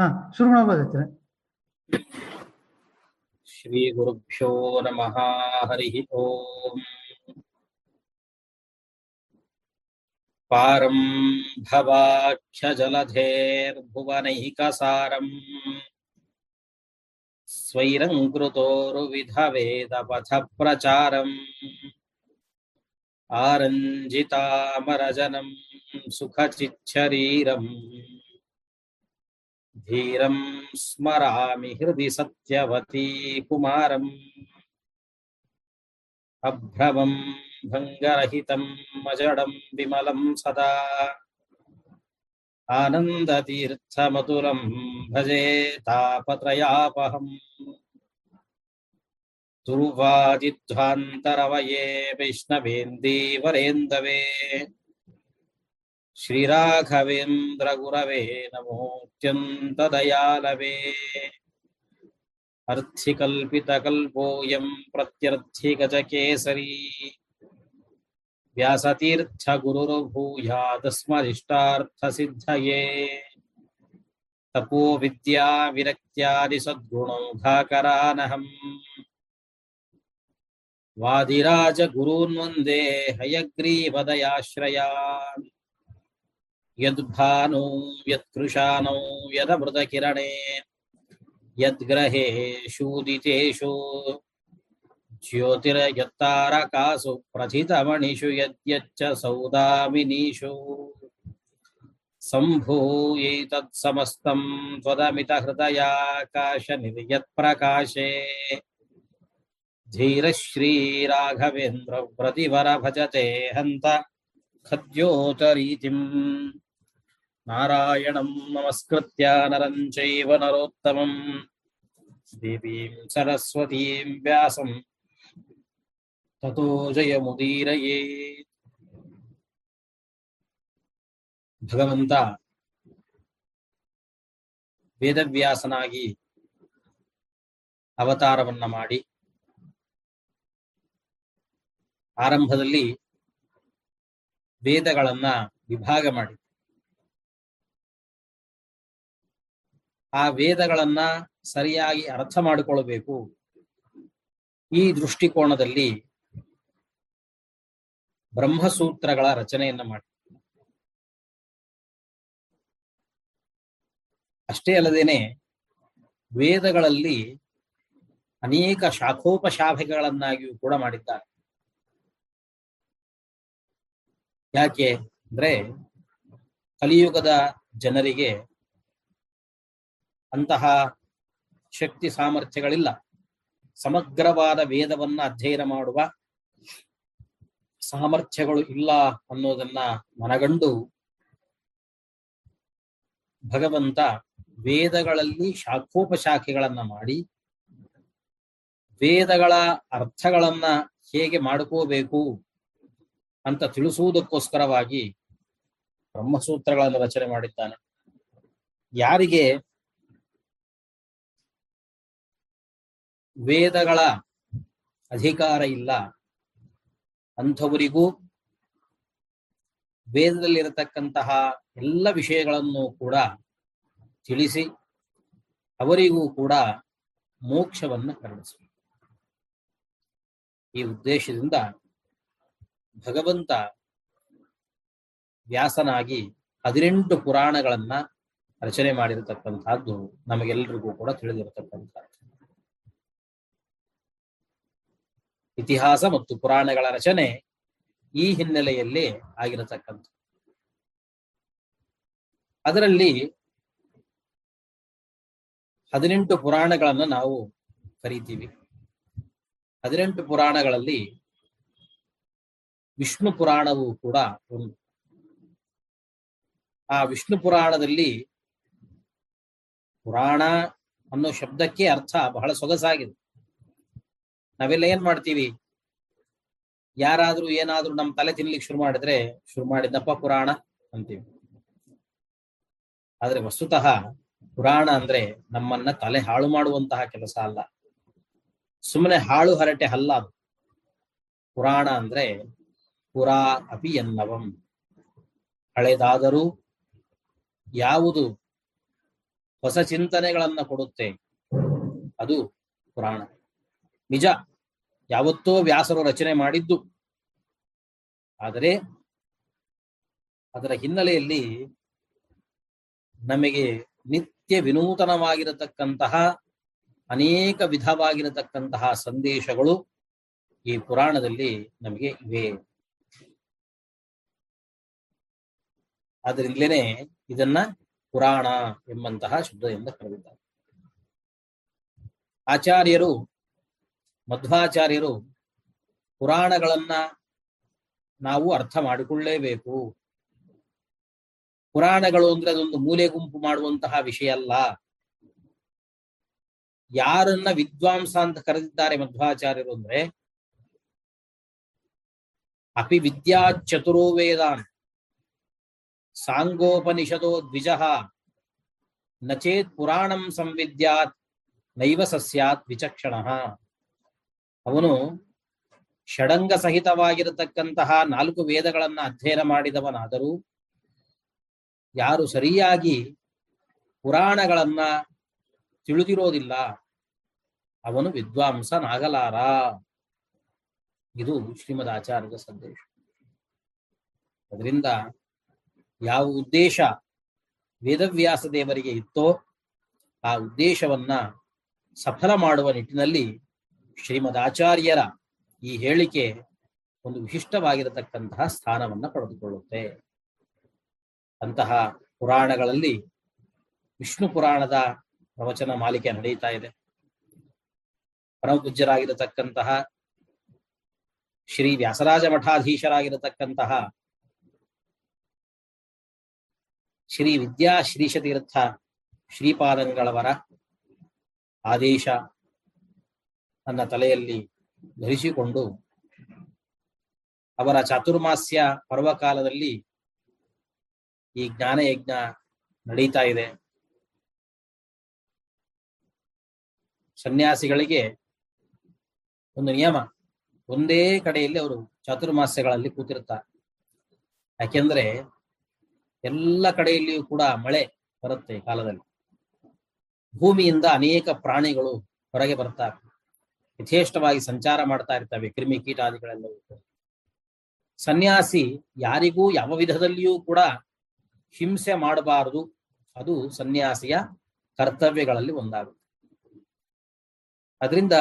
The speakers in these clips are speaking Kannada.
ಹಾ ಶುರು ಮಾಡ್ಬೋದೈತೆ श्रीगुरुभ्यो नमः हरिः ओम् पारं भवाख्यजलधेर्भुवनैकसारम् स्वैरङ्कृतोरुविधवेदपथप्रचारम् आरञ्जितामरजनम् सुखचिच्छरीरम् धीरं स्मरामि हृदि सत्यवती कुमारम्। अभ्रमं भङ्गरहितं मजडं विमलं सदा। आनन्दतीर्थमतुलं भजे तापत्रयापहम्। दुर्वादिध्वान्तरवये वैष्णवेन्दीवरेन्दवे। श्रीराघवेन्द्रगुरवे नमोऽत्यन्तदयालवे। अर्थिकल्पितकल्पोऽयं प्रत्यर्थिगजकेसरी। व्यासतीर्थगुरुर्भूयादस्मदिष्टार्थसिद्धये। तपो विद्याविरक्त्यादिसद्गुणौघाकरानहम् वादिराजगुरून् वंदे हयग्रीवदयाश्रयान्। यद्भानु यत्कृशानौ यदमृतकिरणे यद्ग्रहेषूदितेषु ज्योतिर्यत्तारकासु प्रथितमणिषु यद्यच्च सौदामिनीषु। सम्भूयैतत्समस्तं त्वदमितहृदयाकाशनिर्यत्प्रकाशे। धीरश्रीराघवेन्द्रव्रतिवर भजते हन्त खद्योतरीतिम्। नारायणं नमस्कृत्य नरं चैव नरोत्तमम् देवीं सरस्वतीं व्यासं ततो जयमुदीरये ಭಗವಂತ ವೇದವ್ಯಾಸನಾಗಿ ಅವತಾರವನ್ನ ಮಾಡಿ ಆರಂಭದಲ್ಲಿ ವೇದಗಳನ್ನ ವಿಭಾಗ ಮಾಡಿ ಆ ವೇದಗಳನ್ನ ಸರಿಯಾಗಿ ಅರ್ಥ ಮಾಡಿಕೊಳ್ಳಬೇಕು ಈ ದೃಷ್ಟಿಕೋನದಲ್ಲಿ ಬ್ರಹ್ಮಸೂತ್ರಗಳ ರಚನೆಯನ್ನ ಮಾಡಿ. ಅಷ್ಟೇ ಅಲ್ಲದೇನೆ ವೇದಗಳಲ್ಲಿ ಅನೇಕ ಶಾಖೋಪಶಾಖೆಗಳನ್ನಾಗಿಯೂ ಕೂಡ ಮಾಡಿದ್ದಾರೆ. ಯಾಕೆ ಅಂದ್ರೆ ಕಲಿಯುಗದ ಜನರಿಗೆ ಅಂತಹ ಶಕ್ತಿ ಸಾಮರ್ಥ್ಯಗಳಿಲ್ಲ. ಸಮಗ್ರವಾದ ವೇದವನ್ನ ಅಧ್ಯಯನ ಮಾಡುವ ಸಾಮರ್ಥ್ಯಗಳು ಇಲ್ಲ ಅನ್ನೋದನ್ನ ಮನಗಂಡು ಭಗವಂತ ವೇದಗಳಲ್ಲಿ ಶಾಖೋಪಶಾಖೆಗಳನ್ನ ಮಾಡಿ ವೇದಗಳ ಅರ್ಥಗಳನ್ನ ಹೇಗೆ ಮಾಡ್ಕೋಬೇಕು ಅಂತ ತಿಳಿಸುವುದಕ್ಕೋಸ್ಕರವಾಗಿ ಬ್ರಹ್ಮಸೂತ್ರಗಳನ್ನು ರಚನೆ ಮಾಡಿದ್ದಾನೆ. ಯಾರಿಗೆ ವೇದಗಳ ಅಧಿಕಾರ ಇಲ್ಲ. ಅಂಥವರಿಗೂ ವೇದದಲ್ಲಿರತಕ್ಕಂತಹ ಎಲ್ಲ ವಿಷಯಗಳನ್ನು ಕೂಡ ತಿಳಿಸಿ, ಅವರಿಗೂ ಕೂಡ ಮೋಕ್ಷವನ್ನು ಕರುಣಿಸಿ. ಈ ಉದ್ದೇಶದಿಂದ ಭಗವಂತ ವ್ಯಾಸನಾಗಿ ಹದಿನೆಂಟು ಪುರಾಣಗಳನ್ನ ರಚನೆ ಮಾಡಿರತಕ್ಕಂತಹದ್ದು ನಮಗೆಲ್ಲರಿಗೂ ಕೂಡ ತಿಳಿದಿರತಕ್ಕಂಥದ್ದು. ಇತಿಹಾಸ ಮತ್ತು ಪುರಾಣಗಳ ರಚನೆ ಈ ಹಿನ್ನೆಲೆಯಲ್ಲಿ ಆಗಿರತಕ್ಕಂಥ ಅದರಲ್ಲಿ ಹದಿನೆಂಟು ಪುರಾಣಗಳನ್ನು ನಾವು ಕರಿತೀವಿ. ಹದಿನೆಂಟು ಪುರಾಣಗಳಲ್ಲಿ ವಿಷ್ಣು ಪುರಾಣವು ಕೂಡ ಒಂದು. ಆ ವಿಷ್ಣು ಪುರಾಣದಲ್ಲಿ ಪುರಾಣ ಅನ್ನೋ ಶಬ್ದಕ್ಕೆ ಅರ್ಥ ಬಹಳ ಸೊಗಸಾಗಿದೆ. ನಾವೆಲ್ಲ ಏನ್ ಮಾಡ್ತೀವಿ? ಯಾರಾದ್ರೂ ಏನಾದ್ರೂ ನಮ್ ತಲೆ ತಿನ್ಲಿಕ್ಕೆ ಶುರು ಮಾಡಿದ್ರೆ ಶುರು ಮಾಡಿದ್ದಪ್ಪ ಪುರಾಣ ಅಂತೀವಿ. ಆದ್ರೆ ವಸ್ತುತಃ ಪುರಾಣ ಅಂದ್ರೆ ನಮ್ಮನ್ನ ತಲೆ ಹಾಳು ಮಾಡುವಂತಹ ಕೆಲಸ ಅಲ್ಲ. ಸುಮ್ಮನೆ ಹಾಳು ಹರಟೆ ಅಲ್ಲ ಅದು. ಪುರಾಣ ಅಂದ್ರೆ ಪುರಾ ಅಪಿ ಎನ್ನವಂ. ಹಳೆದಾದರೂ ಯಾವುದು ಹೊಸ ಚಿಂತನೆಗಳನ್ನ ಕೊಡುತ್ತೆ ಅದು ಪುರಾಣ. ನಿಜ. ಯಾವತ್ತೋ ವ್ಯಾಸರು ರಚನೆ ಮಾಡಿದ್ದು. ಆದರೆ ಅದರ ಹಿನ್ನೆಲೆಯಲ್ಲಿ ನಮಗೆ ನಿತ್ಯ ವಿನೂತನವಾಗಿರತಕ್ಕಂತಹ, ಅನೇಕ ವಿಧವಾಗಿರತಕ್ಕಂತಹ ಸಂದೇಶಗಳು ಈ ಪುರಾಣದಲ್ಲಿ ನಮಗೆ ಇವೆ. ಆದ್ರಿಂದಲೇನೆ ಇದನ್ನ ಪುರಾಣ ಎಂಬಂತಹ ಶಬ್ದದಿಂದ ಕರೆದಿದ್ದಾರೆ. ಆಚಾರ್ಯರು ಮಧ್ವಾಚಾರ್ಯರು ಪುರಾಣಗಳನ್ನ ನಾವು ಅರ್ಥ ಮಾಡಿಕೊಳ್ಳೇಬೇಕು. ಪುರಾಣಗಳು ಅಂದ್ರೆ ಅದೊಂದು ಮೂಲೆ ಗುಂಪು ಮಾಡುವಂತಹ ವಿಷಯ ಅಲ್ಲ. ಯಾರನ್ನ ವಿದ್ವಾಂಸ ಅಂತ ಕರೆದಿದ್ದಾರೆ ಮಧ್ವಾಚಾರ್ಯರು ಅಂದ್ರೆ ಅಪಿ ವಿದ್ಯಾ ಚತುರೋ ವೇದಾನ್ ಸಾಂಗೋಪನಿಷದೋ ದ್ವಿಜ ನಚೇತ್ ಪುರಾಣಂ ಸಂವಿದ್ಯಾತ್ ನೈವ ಸಸ್ಯಾತ್ ವಿಚಕ್ಷಣ. ಅವನು ಷಡಂಗ ಸಹಿತವಾಗಿರತಕ್ಕಂತಹ ನಾಲ್ಕು ವೇದಗಳನ್ನ ಅಧ್ಯಯನ ಮಾಡಿದವನಾದರೂ ಯಾರು ಸರಿಯಾಗಿ ಪುರಾಣಗಳನ್ನ ತಿಳಿದಿರೋದಿಲ್ಲ, ಅವನು ವಿದ್ವಾಂಸನಾಗಲಾರ. ಇದು ಶ್ರೀಮದ್ ಆಚಾರ್ಯರ ಸಂದೇಶ. ಅದರಿಂದ ಯಾವ ಉದ್ದೇಶ ವೇದವ್ಯಾಸ ದೇವರಿಗೆ ಇತ್ತೋ, ಆ ಉದ್ದೇಶವನ್ನ ಸಫಲ ಮಾಡುವ ನಿಟ್ಟಿನಲ್ಲಿ ಶ್ರೀಮದ್ ಆಚಾರ್ಯರ ಈ ಹೇಳಿಕೆ ಒಂದು ವಿಶಿಷ್ಟವಾಗಿರತಕ್ಕಂತಹ ಸ್ಥಾನವನ್ನ ಪಡೆದುಕೊಳ್ಳುತ್ತೆ. ಅಂತಹ ಪುರಾಣಗಳಲ್ಲಿ ವಿಷ್ಣು ಪುರಾಣದ ಪ್ರವಚನ ಮಾಲಿಕೆ ನಡೆಯುತ್ತಾ ಇದೆ. ಪರಮಪೂಜ್ಯರಾಗಿರತಕ್ಕಂತಹ ಶ್ರೀ ವ್ಯಾಸರಾಜ ಮಠಾಧೀಶರಾಗಿರತಕ್ಕಂತಹ ಶ್ರೀ ವಿದ್ಯಾ ಶ್ರೀಶತೀರ್ಥ ಶ್ರೀಪಾದಂಗಳವರ ಆದೇಶ ನನ್ನ ತಲೆಯಲ್ಲಿ ಧರಿಸಿಕೊಂಡು ಅವರ ಚಾತುರ್ಮಾಸ್ಯ ಪರ್ವಕಾಲದಲ್ಲಿ ಈ ಜ್ಞಾನಯಜ್ಞ ನಡೀತಾ ಇದೆ. ಸನ್ಯಾಸಿಗಳಿಗೆ ಒಂದು ನಿಯಮ, ಒಂದೇ ಕಡೆಯಲ್ಲಿ ಅವರು ಚಾತುರ್ಮಾಸ್ಯಗಳಲ್ಲಿ ಕೂತಿರ್ತಾರೆ ಯಾಕೆಂದ್ರೆ ಎಲ್ಲ ಕಡೆಯಲ್ಲಿಯೂ ಕೂಡ ಮಳೆ ಬರುತ್ತೆ ಕಾಲದಲ್ಲಿ. ಭೂಮಿಯಿಂದ ಅನೇಕ ಪ್ರಾಣಿಗಳು ಹೊರಗೆ ಬರ್ತಾರೆ ಯಥೇಷ್ಟವಾಗಿ ಸಂಚಾರ ಮಾಡ್ತಾ ಇರ್ತವೆ ಕ್ರಿಮಿ ಕೀಟಾದಿಗಳೆಲ್ಲವೂ ಸನ್ಯಾಸಿ ಯಾರಿಗೂ ಯಾವ ವಿಧದಲ್ಲಿಯೂ ಕೂಡ ಹಿಂಸೆ ಮಾಡಬಾರದು. ಅದು ಸನ್ಯಾಸಿಯ ಕರ್ತವ್ಯಗಳಲ್ಲಿ ಒಂದಾಗುತ್ತೆ. ಅದರಿಂದ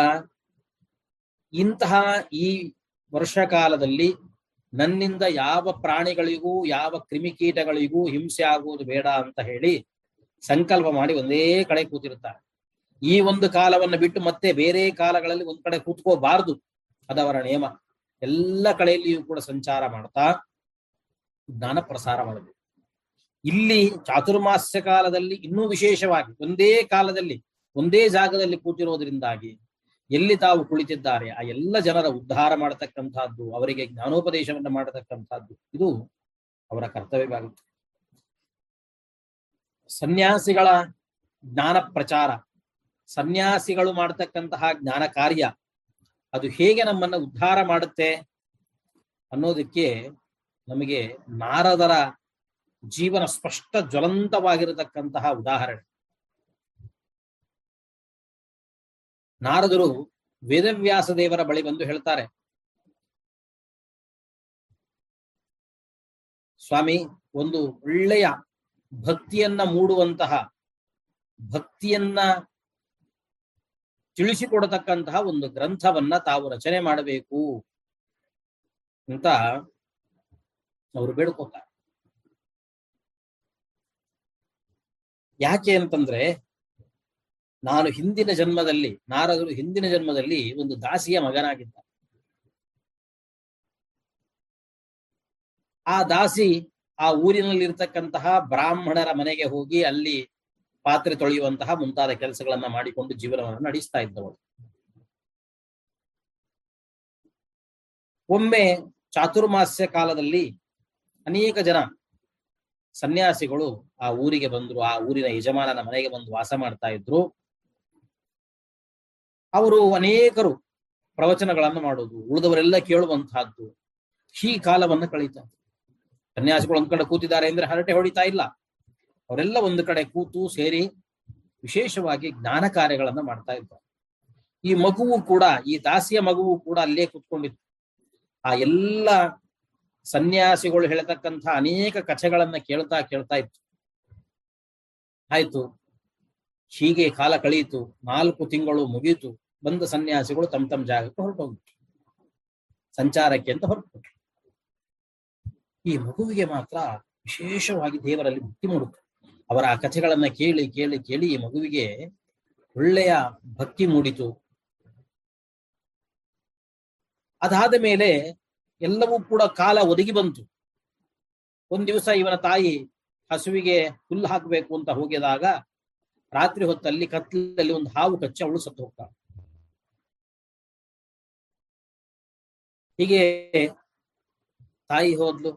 ಇಂತಹ ಈ ವರ್ಷಕಾಲದಲ್ಲಿ ನನ್ನಿಂದ ಯಾವ ಪ್ರಾಣಿಗಳಿಗೂ, ಯಾವ ಕ್ರಿಮಿಕೀಟಗಳಿಗೂ ಹಿಂಸೆ ಆಗುವುದು ಬೇಡ ಅಂತ ಹೇಳಿ ಸಂಕಲ್ಪ ಮಾಡಿ ಒಂದೇ ಕಡೆ ಕೂತಿರ್ತಾರೆ ಈ ಒಂದು ಕಾಲವನ್ನು ಬಿಟ್ಟು ಮತ್ತೆ ಬೇರೆ ಕಾಲಗಳಲ್ಲಿ ಒಂದ್ ಕಡೆ ಕೂತ್ಕೋಬಾರದು. ಅದವರ ನಿಯಮ. ಎಲ್ಲ ಕಡೆಯಲ್ಲಿಯೂ ಕೂಡ ಸಂಚಾರ ಮಾಡ್ತಾ ಜ್ಞಾನ ಪ್ರಸಾರ ಮಾಡಬೇಕು. ಇಲ್ಲಿ ಚಾತುರ್ಮಾಸ್ಯ ಕಾಲದಲ್ಲಿ ಇನ್ನೂ ವಿಶೇಷವಾಗಿ ಒಂದೇ ಕಾಲದಲ್ಲಿ, ಒಂದೇ ಜಾಗದಲ್ಲಿ ಕೂತಿರೋದ್ರಿಂದಾಗಿ ಎಲ್ಲಿ ತಾವು ಕುಳಿತಿದ್ದಾರೆ, ಆ ಎಲ್ಲ ಜನರ ಉದ್ಧಾರ ಮಾಡತಕ್ಕಂತಹದ್ದು ಅವರಿಗೆ ಜ್ಞಾನೋಪದೇಶವನ್ನು ಮಾಡತಕ್ಕಂತಹದ್ದು ಇದು ಅವರ ಕರ್ತವ್ಯವಾಗುತ್ತೆ. ಸನ್ಯಾಸಿಗಳ ಜ್ಞಾನ ಪ್ರಚಾರ. ಸನ್ಯಾಸಿಗಳು ಮಾಡತಕ್ಕಂತಹ ಜ್ಞಾನ ಕಾರ್ಯ, ಅದು ಹೇಗೆ ನಮ್ಮನ್ನ ಉದ್ಧಾರ ಮಾಡುತ್ತೆ ಅನ್ನೋದಕ್ಕೆ ನಮಗೆ ನಾರದರ ಜೀವನ ಸ್ಪಷ್ಟ ಜ್ವಲಂತವಾಗಿರತಕ್ಕಂತಹ ಉದಾಹರಣೆ. ನಾರದರು ವೇದವ್ಯಾಸ ದೇವರ ಬಳಿ ಬಂದು ಹೇಳ್ತಾರೆ, ಸ್ವಾಮಿ, ಒಂದು ಒಳ್ಳೆಯ ಭಕ್ತಿಯನ್ನ ಮೂಡುವಂತಹ ಭಕ್ತಿಯನ್ನ ತಿಳಿಸಿಕೊಡತಕ್ಕಂತಹ ಒಂದು ಗ್ರಂಥವನ್ನ ತಾವು ರಚನೆ ಮಾಡಬೇಕು ಅಂತ ಅವರು ಬೇಡ್ಕೋತಾರೆ. ಯಾಕೆ ಅಂತಂದ್ರೆ ನಾನು ಹಿಂದಿನ ಜನ್ಮದಲ್ಲಿ, ನಾರದರು ಹಿಂದಿನ ಜನ್ಮದಲ್ಲಿ ಒಂದು ದಾಸಿಯ ಮಗನಾಗಿದ್ದ. ಆ ದಾಸಿ ಆ ಊರಿನಲ್ಲಿರ್ತಕ್ಕಂತಹ ಬ್ರಾಹ್ಮಣರ ಮನೆಗೆ ಹೋಗಿ ಅಲ್ಲಿ ಪಾತ್ರೆ ತೊಳೆಯುವಂತಹ ಮುಂತಾದ ಕೆಲಸಗಳನ್ನ ಮಾಡಿಕೊಂಡು ಜೀವನವನ್ನು ನಡೆಸ್ತಾ ಇದ್ದವಳು. ಒಮ್ಮೆ ಚಾತುರ್ಮಾಸ್ಯ ಕಾಲದಲ್ಲಿ ಅನೇಕ ಜನ ಸನ್ಯಾಸಿಗಳು ಆ ಊರಿಗೆ ಬಂದ್ರು, ಆ ಊರಿನ ಯಜಮಾನನ ಮನೆಗೆ ಬಂದು ವಾಸ ಮಾಡ್ತಾ ಇದ್ರು. ಅವರು ಅನೇಕರು ಪ್ರವಚನಗಳನ್ನು ಮಾಡೋದು, ಉಳಿದವರೆಲ್ಲ ಕೇಳುವಂತಹದ್ದು, ಈ ಕಾಲವನ್ನು ಕಳೀತಾರೆ ಸನ್ಯಾಸಿಗಳು ಒಂದ್ ಕಡೆ ಕೂತಿದ್ದಾರೆ ಅಂದ್ರೆ ಹರಟೆ ಹೊಡಿತಾ ಇಲ್ಲ. ಅವರೆಲ್ಲ ಒಂದು ಕಡೆ ಕೂತು ಸೇರಿ ವಿಶೇಷವಾಗಿ ಜ್ಞಾನ ಕಾರ್ಯಗಳನ್ನ ಮಾಡ್ತಾ ಇದ್ದಾರೆ. ಈ ಮಗುವು ಕೂಡ, ಈ ದಾಸಿಯ ಮಗುವು ಕೂಡ ಅಲ್ಲೇ ಕುತ್ಕೊಂಡಿತ್ತು. ಆ ಎಲ್ಲ ಸನ್ಯಾಸಿಗಳು ಹೇಳ್ತಕ್ಕಂಥ ಅನೇಕ ಕಥೆಗಳನ್ನ ಕೇಳ್ತಾ ಕೇಳ್ತಾ ಇತ್ತು. ಆಯ್ತು, ಹೀಗೆ ಕಾಲ ಕಳೆಯಿತು ನಾಲ್ಕು ತಿಂಗಳು ಮುಗಿಯಿತು ಬಂದ ಸನ್ಯಾಸಿಗಳು ತಮ್ಮ ತಮ್ಮ ಜಾಗಕ್ಕೆ ಹೊರಟೋಗ್ಬಿಟ್ರು. ಸಂಚಾರಕ್ಕೆ ಅಂತ ಹೊರಟು ಈ ಮಗುವಿಗೆ ಮಾತ್ರ ವಿಶೇಷವಾಗಿ ದೇವರಲ್ಲಿ ಭಕ್ತಿ ಮೂಡುತ್ತೆ. ಅವರ ಆ ಕಥೆಗಳನ್ನ ಕೇಳಿ ಕೇಳಿ ಕೇಳಿ ಈ ಮಗುವಿಗೆ ಒಳ್ಳೆಯ ಭಕ್ತಿ ಮೂಡಿತು. ಅದಾದ ಮೇಲೆ ಎಲ್ಲವೂ ಕೂಡ ಕಾಲ ಒದಗಿ ಬಂತು. ಒಂದ್ ದಿವಸ ಇವನ ತಾಯಿ ಹಸುವಿಗೆ ಹುಲ್ಲು ಹಾಕಬೇಕು ಅಂತ ಹೋಗಿದಾಗ ರಾತ್ರಿ ಹೊತ್ತಲ್ಲಿ ಕತ್ತಲಲ್ಲಿ ಒಂದು ಹಾವು ಕಚ್ಚಿ ಅವಳು ಸತ್ತು ಹೋಗ್ತಾಳೆ. ಹೀಗೆ ತಾಯಿ ಹೋದ್ಲು.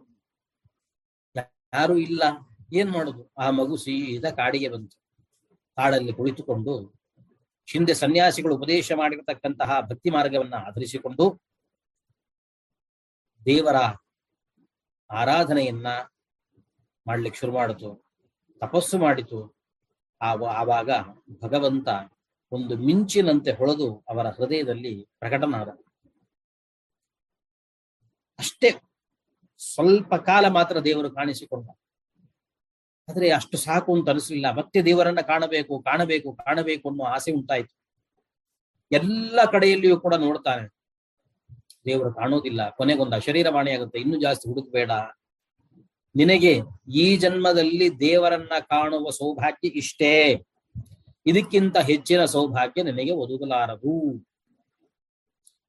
ಯಾರು ಇಲ್ಲ. ಏನ್ ಮಾಡುದು? ಆ ಮಗು ಸೀದಾ ಕಾಡಿಗೆ ಬಂತು. ಕಾಡಲ್ಲಿ ಕುಳಿತುಕೊಂಡು ಹಿಂದೆ ಸನ್ಯಾಸಿಗಳು ಉಪದೇಶ ಮಾಡಿರತಕ್ಕಂತಹ ಭಕ್ತಿ ಮಾರ್ಗವನ್ನ ಆಧರಿಸಿಕೊಂಡು ದೇವರ ಆರಾಧನೆಯನ್ನ ಮಾಡ್ಲಿಕ್ಕೆ ಶುರು ಮಾಡಿತು. ತಪಸ್ಸು ಮಾಡಿತು. ಆವ- ಆವಾಗ ಭಗವಂತ ಒಂದು ಮಿಂಚಿನಂತೆ ಹೊಳೆದು ಅವರ ಹೃದಯದಲ್ಲಿ ಪ್ರಕಟನಾದ. ಅಷ್ಟೇ. ಸ್ವಲ್ಪ ಕಾಲ ಮಾತ್ರ ದೇವರು ಕಾಣಿಸಿಕೊಂಡ. ಆದ್ರೆ ಅಷ್ಟು ಸಾಕು ಅಂತ ಅನಿಸ್ಲಿಲ್ಲ. ಮತ್ತೆ ದೇವರನ್ನ ಕಾಣಬೇಕು ಕಾಣಬೇಕು ಕಾಣಬೇಕು ಅನ್ನೋ ಆಸೆ ಉಂಟಾಯ್ತು. ಎಲ್ಲ ಕಡೆಯಲ್ಲಿಯೂ ಕೂಡ ನೋಡ್ತಾನೆ ದೇವರು ಕಾಣೋದಿಲ್ಲ. ಕೊನೆಗೊಂದು ಅಶರೀರವಾಣಿ ಆಗುತ್ತೆ. ಇನ್ನು ಜಾಸ್ತಿ ಹುಡುಕಬೇಡ. ನಿನಗೆ ಈ ಜನ್ಮದಲ್ಲಿ ದೇವರನ್ನ ಕಾಣುವ ಸೌಭಾಗ್ಯ ಇಷ್ಟೇ. ಇದಕ್ಕಿಂತ ಹೆಚ್ಚಿನ ಸೌಭಾಗ್ಯ ನಿನಗೆ ಒದಗಲಾರದು.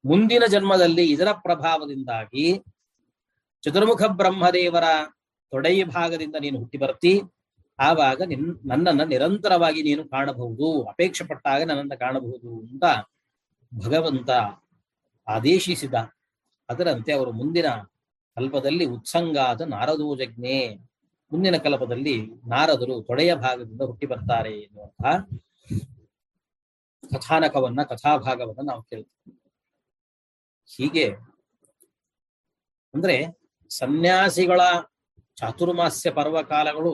ಮುಂದಿನ ಜನ್ಮದಲ್ಲಿ ಇದರ ಪ್ರಭಾವದಿಂದಾಗಿ ಚತುರ್ಮುಖ ಬ್ರಹ್ಮದೇವರ ತೊಡೆಯ ಭಾಗದಿಂದ ನೀನು ಹುಟ್ಟಿ ಬರ್ತಿ. ಆವಾಗ ನಿನ್, ನನ್ನನ್ನ ನಿರಂತರವಾಗಿ ನೀನು ಕಾಣಬಹುದು. ಅಪೇಕ್ಷೆ ಪಟ್ಟಾಗ ನನ್ನನ್ನ ಕಾಣಬಹುದು ಅಂತ ಭಗವಂತ ಆದೇಶಿಸಿದ. ಅದರಂತೆ ಅವರು ಮುಂದಿನ ಕಲ್ಪದಲ್ಲಿ ಉತ್ಸಂಗಾದ ನಾರದೋಜಜ್ಞೆ. ಮುಂದಿನ ಕಲ್ಪದಲ್ಲಿ ನಾರದರು ತೊಡೆಯ ಭಾಗದಿಂದ ಹುಟ್ಟಿ ಬರ್ತಾರೆ ಎನ್ನುವಂತಹ ಕಥಾನಕವನ್ನ, ಕಥಾಭಾಗವನ್ನ ನಾವು ಕೇಳ್ತೀವಿ. ಹೀಗೆ ಅಂದ್ರೆ ಸನ್ಯಾಸಿಗಳ ಚಾತುರ್ಮಾಸ್ಯ ಪರ್ವಕಾಲಗಳು